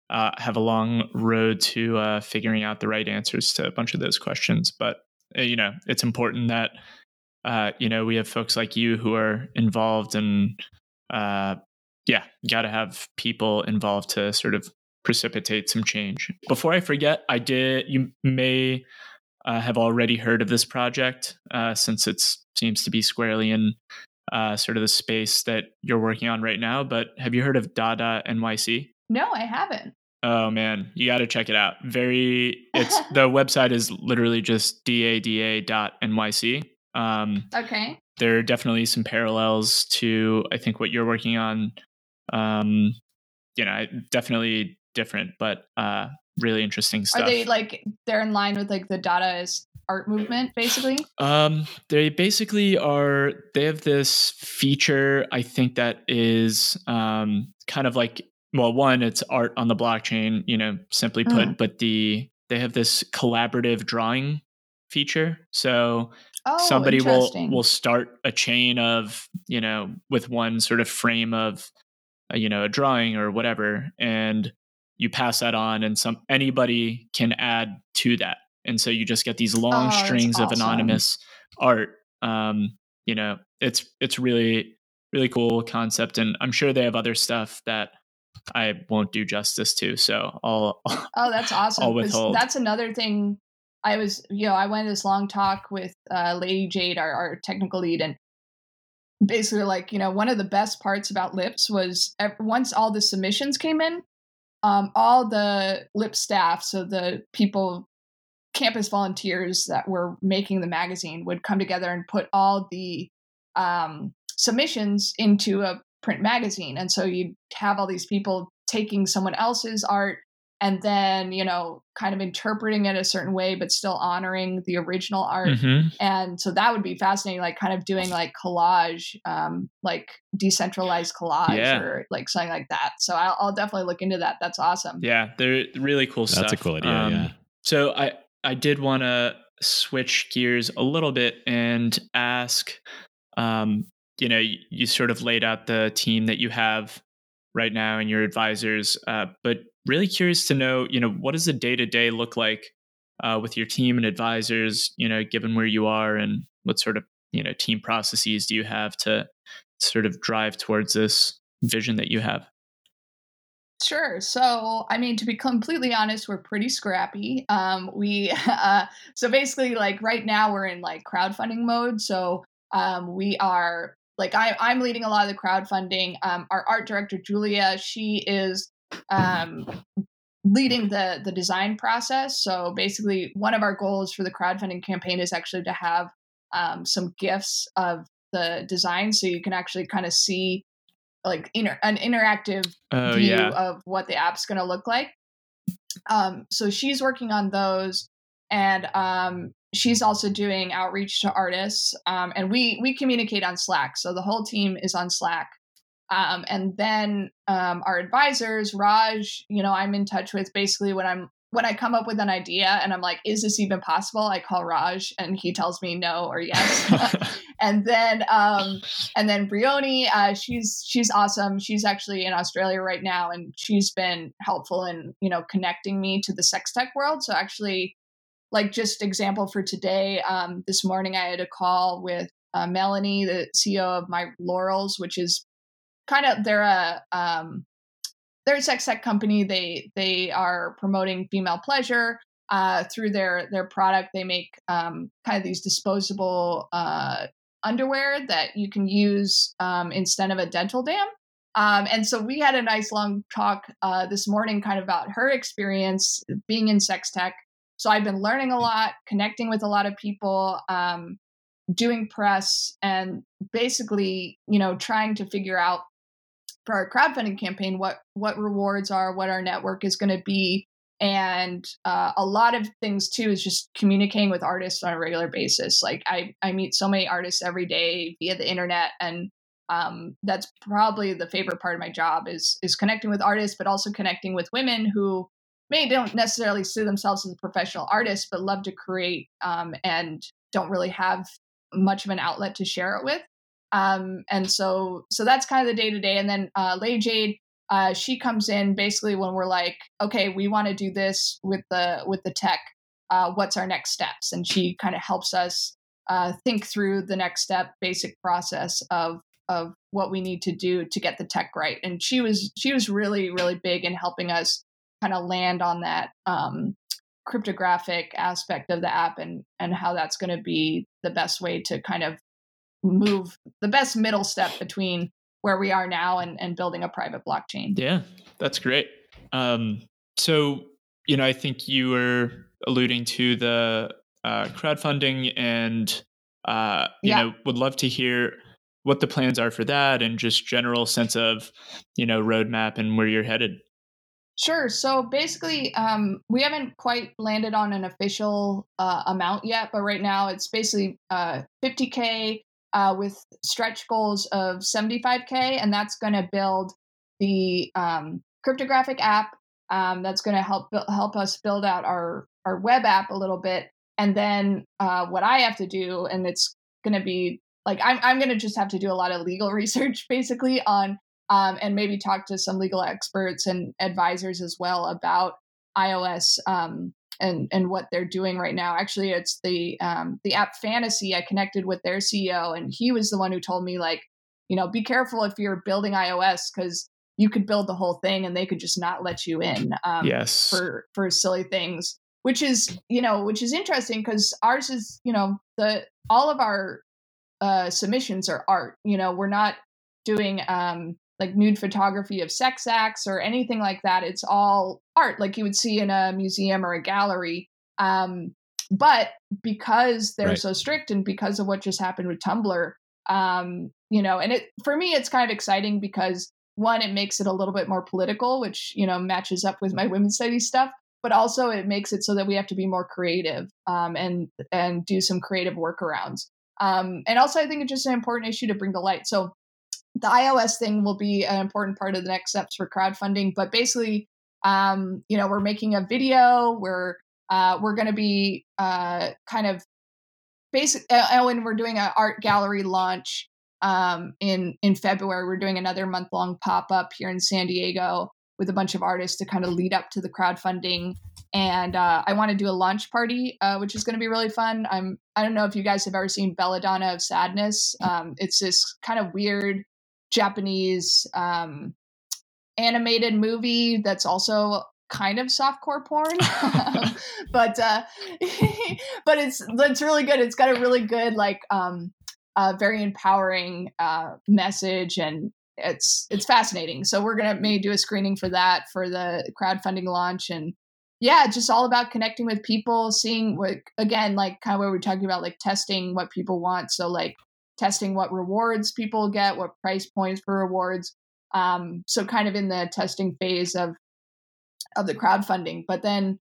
uh, have a long road to uh, figuring out the right answers to a bunch of those questions. But uh, you know, it's important that uh, you know, we have folks like you who are involved and uh, yeah, you got to have people involved to sort of precipitate some change. Before I forget, I did, you may uh, have already heard of this project uh, since it seems to be squarely in uh, sort of the space that you're working on right now. But have you heard of Dada NYC? No, I haven't. Oh man, you got to check it out. Very, [LAUGHS] it's the website is literally just dada.nyc. Um, okay. There are definitely some parallels to I think what you're working on. Um, you know, definitely different, but uh, really interesting stuff. Are they like they're in line with like the Dadaist art movement, basically? Um, they basically are. They have this feature, I think that is um kind of like well, one, it's art on the blockchain, you know, simply put, mm. but the they have this collaborative drawing feature. So oh, somebody will will start a chain of, you know, with one sort of frame of uh, you know, a drawing or whatever and you pass that on and some anybody can add to that. And so you just get these long oh, strings awesome. of anonymous art. Um, you know, it's it's really really cool concept and I'm sure they have other stuff that I won't do justice to. So I'll. Oh, that's [LAUGHS] awesome. I'll withhold. That's another thing. I was, you know, I went this long talk with uh, Lady Jade, our, our technical lead, and basically, like, you know, one of the best parts about Lips was once all the submissions came in, um, all the Lip staff, so the people, campus volunteers that were making the magazine, would come together and put all the um, submissions into a print magazine. And so you'd have all these people taking someone else's art and then, you know, kind of interpreting it a certain way, but still honoring the original art. Mm-hmm. And so that would be fascinating, like kind of doing like collage, um, like decentralized collage yeah. or like something like that. So I'll, I'll, definitely look into that. That's awesome. Yeah, they're really cool That's stuff. A cool idea. Um, yeah. So I, I did want to switch gears a little bit and ask um, you know you, you, sort of laid out the team that you have right now and your advisors uh, but really curious to know you know what does the day to day look like uh, with your team and advisors you know given where you are and what sort of you know team processes do you have to sort of drive towards this vision that you have Sure. So, I mean, to be completely honest, we're pretty scrappy. Um, we, [LAUGHS] uh, so basically, like right now, we're in like crowdfunding mode. So, um, we are like I, I'm leading a lot of the crowdfunding. Um, our art director Julia, she is um, leading the the design process. So basically, one of our goals for the crowdfunding campaign is actually to have um, some gifts of the design, so you can actually kind of see like inter- an interactive oh, view yeah. of what the app's going to look like. Um, so she's working on those, and um, she's also doing outreach to artists um, and we we communicate on slack so the whole team is on slack um, and then um, our advisors raj you know i'm in touch with basically when i'm when i come up with an idea and i'm like is this even possible? I call raj and he tells me no or yes. [LAUGHS] [LAUGHS] And then um, and then Bryony uh, she's she's awesome. She's actually in australia right now and she's been helpful in you know connecting me to the sex tech world. So actually like just example for today um, this morning i had a call with uh, melanie the ceo of my Lorals which is kind of they're a um, they're a sex tech company. They they are promoting female pleasure uh, through their their product. They make um, kind of these disposable uh, underwear that you can use um, instead of a dental dam. Um, and so we had a nice long talk uh, this morning kind of about her experience being in sex tech. So I've been learning a lot, connecting with a lot of people, um, doing press, and basically, you know, trying to figure out for our crowdfunding campaign what what rewards are, what our network is going to be, and uh, a lot of things too is just communicating with artists on a regular basis. Like I I meet so many artists every day via the internet, and um, that's probably the favorite part of my job is is connecting with artists, but also connecting with women who may don't necessarily see themselves as a professional artist, but love to create um, and don't really have much of an outlet to share it with. Um, and so, so that's kind of the day to day. And then uh, Jade, uh, she comes in basically when we're like, okay, we want to do this with the with the tech. Uh, what's our next steps? And she kind of helps us uh, think through the next step, basic process of of what we need to do to get the tech right. And she was she was really really big in helping us kind of land on that um, cryptographic aspect of the app and and how that's going to be the best way to kind of move the best middle step between where we are now and, and building a private blockchain. Yeah, that's great. Um, so you know, I think you were alluding to the uh, crowdfunding, and uh, you yeah. know, would love to hear what the plans are for that, and just general sense of you know roadmap and where you're headed. Sure. So basically, um, we haven't quite landed on an official uh, amount yet, but right now it's basically uh, 50k uh, with stretch goals of 75k, and that's going to build the um, cryptographic app. Um, that's going to help help us build out our our web app a little bit, and then uh, what I have to do, and it's going to be like I'm I'm going to just have to do a lot of legal [LAUGHS] research basically on um, and maybe talk to some legal experts and advisors as well about iOS um, and and what they're doing right now. Actually, it's the um, the app Fantasy. I connected with their CEO, and he was the one who told me like, you know, be careful if you're building iOS because you could build the whole thing and they could just not let you in. Um, yes, for for silly things, which is you know which is interesting because ours is you know the all of our uh, submissions are art. You know, we're not doing um, like nude photography of sex acts or anything like that. It's all art, like you would see in a museum or a gallery. Um, but because they're right. so strict and because of what just happened with Tumblr, um, you know, and it for me it's kind of exciting because one, it makes it a little bit more political, which you know matches up with my [LAUGHS] women's studies stuff. But also, it makes it so that we have to be more creative um, and and do some creative workarounds. Um, and also, I think it's just an important issue to bring to light. So the iOS thing will be an important part of the next steps for crowdfunding. But basically, um, you know, we're making a video. We're uh, we're going to be uh, kind of basic. Uh, oh, and we're doing an art gallery launch um, in in February. We're doing another month long pop up here in San Diego with a bunch of artists to kind of lead up to the crowdfunding. And uh, I want to do a launch party, uh, which is going to be really fun. I'm I don't know if you guys have ever seen Belladonna of Sadness. Um, it's this kind of weird Japanese um, animated movie that's also kind of softcore porn, [LAUGHS] [LAUGHS] but uh, [LAUGHS] but it's it's really good. It's got a really good like um, uh, very empowering uh, message and it's it's fascinating. So we're gonna maybe do a screening for that for the crowdfunding launch and yeah, just all about connecting with people, seeing what again like kind of what we're talking about like testing what people want. So like testing what rewards people get, what price points for rewards. Um, so kind of in the testing phase of of the crowdfunding. But then,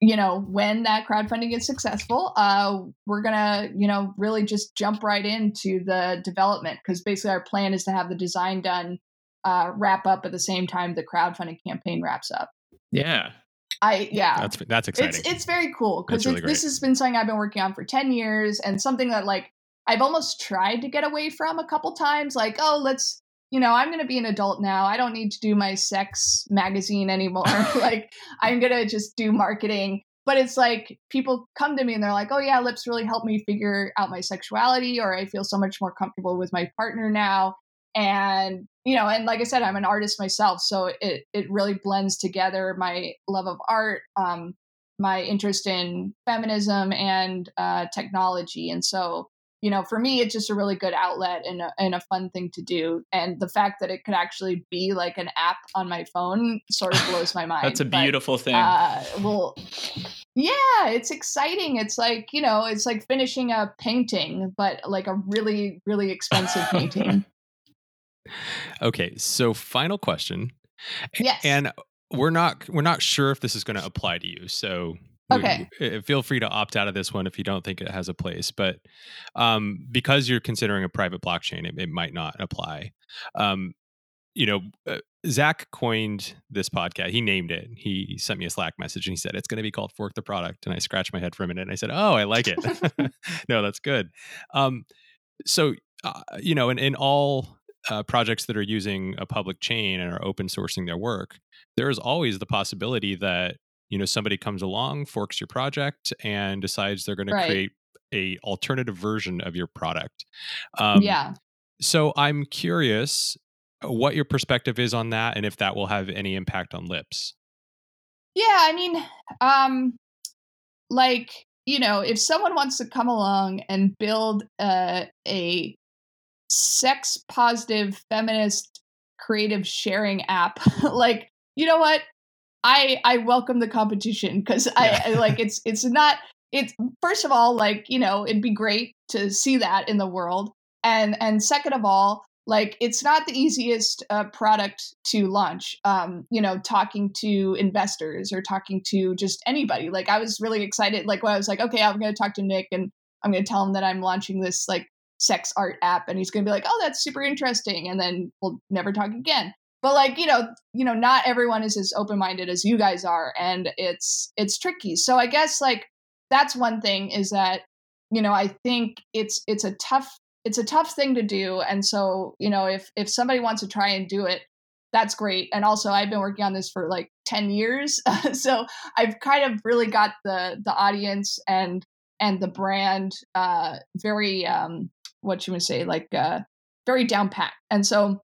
you know, when that crowdfunding is successful, uh, we're gonna, you know, really just jump right into the development because basically our plan is to have the design done, uh, wrap up at the same time the crowdfunding campaign wraps up. Yeah. I yeah, that's that's exciting. It's it's very cool because really this has been something I've been working on for ten years and something that like I've almost tried to get away from a couple times. Like, oh, let's, you know, I'm going to be an adult now. I don't need to do my sex magazine anymore. [LAUGHS] [LAUGHS] like, I'm going to just do marketing. But it's like people come to me and they're like, oh, yeah, lips really helped me figure out my sexuality, or I feel so much more comfortable with my partner now. And, you know, and like I said, I'm an artist myself. So it, it really blends together my love of art, um, my interest in feminism and uh, technology. And so you know, for me, it's just a really good outlet and a, and a fun thing to do. And the fact that it could actually be like an app on my phone sort of blows my mind. [LAUGHS] That's a beautiful but, thing. Uh, well, yeah, it's exciting. It's like, you know, it's like finishing a painting, but like a really, really expensive painting. [LAUGHS] okay. So final question. Yes. And we're not, we're not sure if this is going to apply to you. So Okay. We, feel free to opt out of this one if you don't think it has a place. But um, because you're considering a private blockchain, it, it might not apply. Um, you know, uh, Zach coined this podcast. He named it. He sent me a Slack message and he said, it's going to be called Fork the Product. And I scratched my head for a minute and I said, oh, I like it. [LAUGHS] [LAUGHS] no, that's good. Um, so, uh, you know, in, in all uh, projects that are using a public chain and are open sourcing their work, there is always the possibility that you know somebody comes along forks your project and decides they're going right. to create a alternative version of your product. Um, yeah. so i'm curious uh, what your perspective is on that and if that will have any impact on lips. Yeah i mean um like you know if someone wants to come along and build uh, a sex positive feminist creative sharing app [LAUGHS] like you know what I I welcome the competition because I, I like it's it's not it's first of all like you know it'd be great to see that in the world and and second of all like it's not the easiest uh, product to launch um, you know talking to investors or talking to just anybody like i was really excited like when i was like okay i'm going to talk to nick and i'm going to tell him that i'm launching this like sex art app and he's going to be like oh that's super interesting and then we'll never talk again but like you know you know not everyone is as open-minded as you guys are and it's it's tricky. So i guess like that's one thing is that you know i think it's it's a tough it's a tough thing to do and so you know if if somebody wants to try and do it that's great. And also i've been working on this for like 10 years [LAUGHS] so i've kind of really got the the audience and and the brand uh very um what you would say like uh very down pat. And so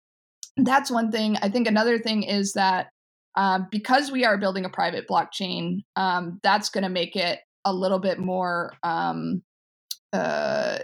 that's one thing i think another thing is that uh, because we are building a private blockchain um, that's going to make it a little bit more um, uh,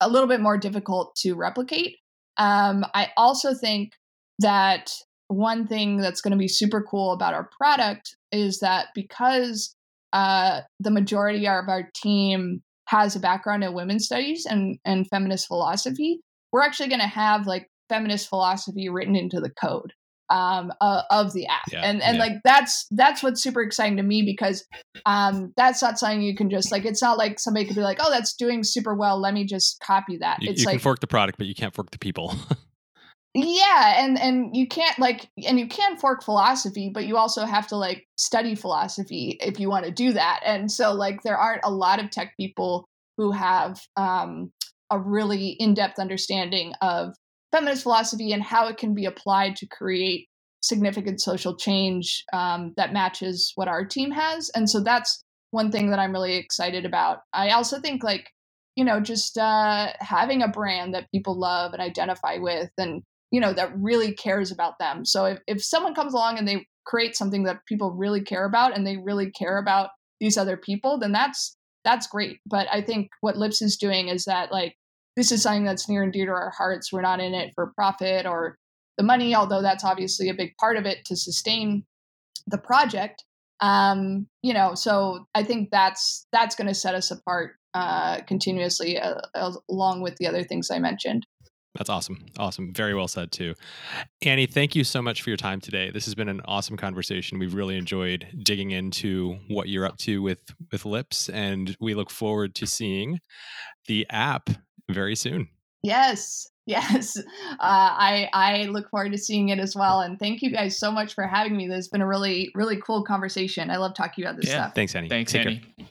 a little bit more difficult to replicate. Um, I also think that one thing that's going to be super cool about our product is that because uh, the majority of our team has a background in women's studies and, and feminist philosophy, we're actually going to have like feminist philosophy written into the code um, uh, of the app, yeah, and and yeah. like that's that's what's super exciting to me because um, that's not something you can just like. It's not like somebody could be like, "Oh, that's doing super well. Let me just copy that." You, it's you like can fork the product, but you can't fork the people. [LAUGHS] yeah, and and you can't like, and you can fork philosophy, but you also have to like study philosophy if you want to do that. And so like, there aren't a lot of tech people who have um, a really in depth understanding of feminist philosophy and how it can be applied to create significant social change um, that matches what our team has. And so that's one thing that I'm really excited about. I also think like, you know, just uh, having a brand that people love and identify with and, you know, that really cares about them. So if, if someone comes along and they create something that people really care about and they really care about these other people, then that's that's great. But I think what Lips is doing is that like this is something that's near and dear to our hearts. We're not in it for profit or the money, although that's obviously a big part of it to sustain the project. Um, you know, so I think that's that's going to set us apart uh, continuously, uh, along with the other things I mentioned. That's awesome. Awesome. Very well said, too. Annie, thank you so much for your time today. This has been an awesome conversation. We've really enjoyed digging into what you're up to with, with Lips, and we look forward to seeing the app very soon. Yes. [LAUGHS] Yes, uh, I I look forward to seeing it as well. And thank you guys so much for having me. This has been a really really cool conversation. I love talking about this yeah. stuff. Thanks, Annie. Thanks, Take Annie. Care.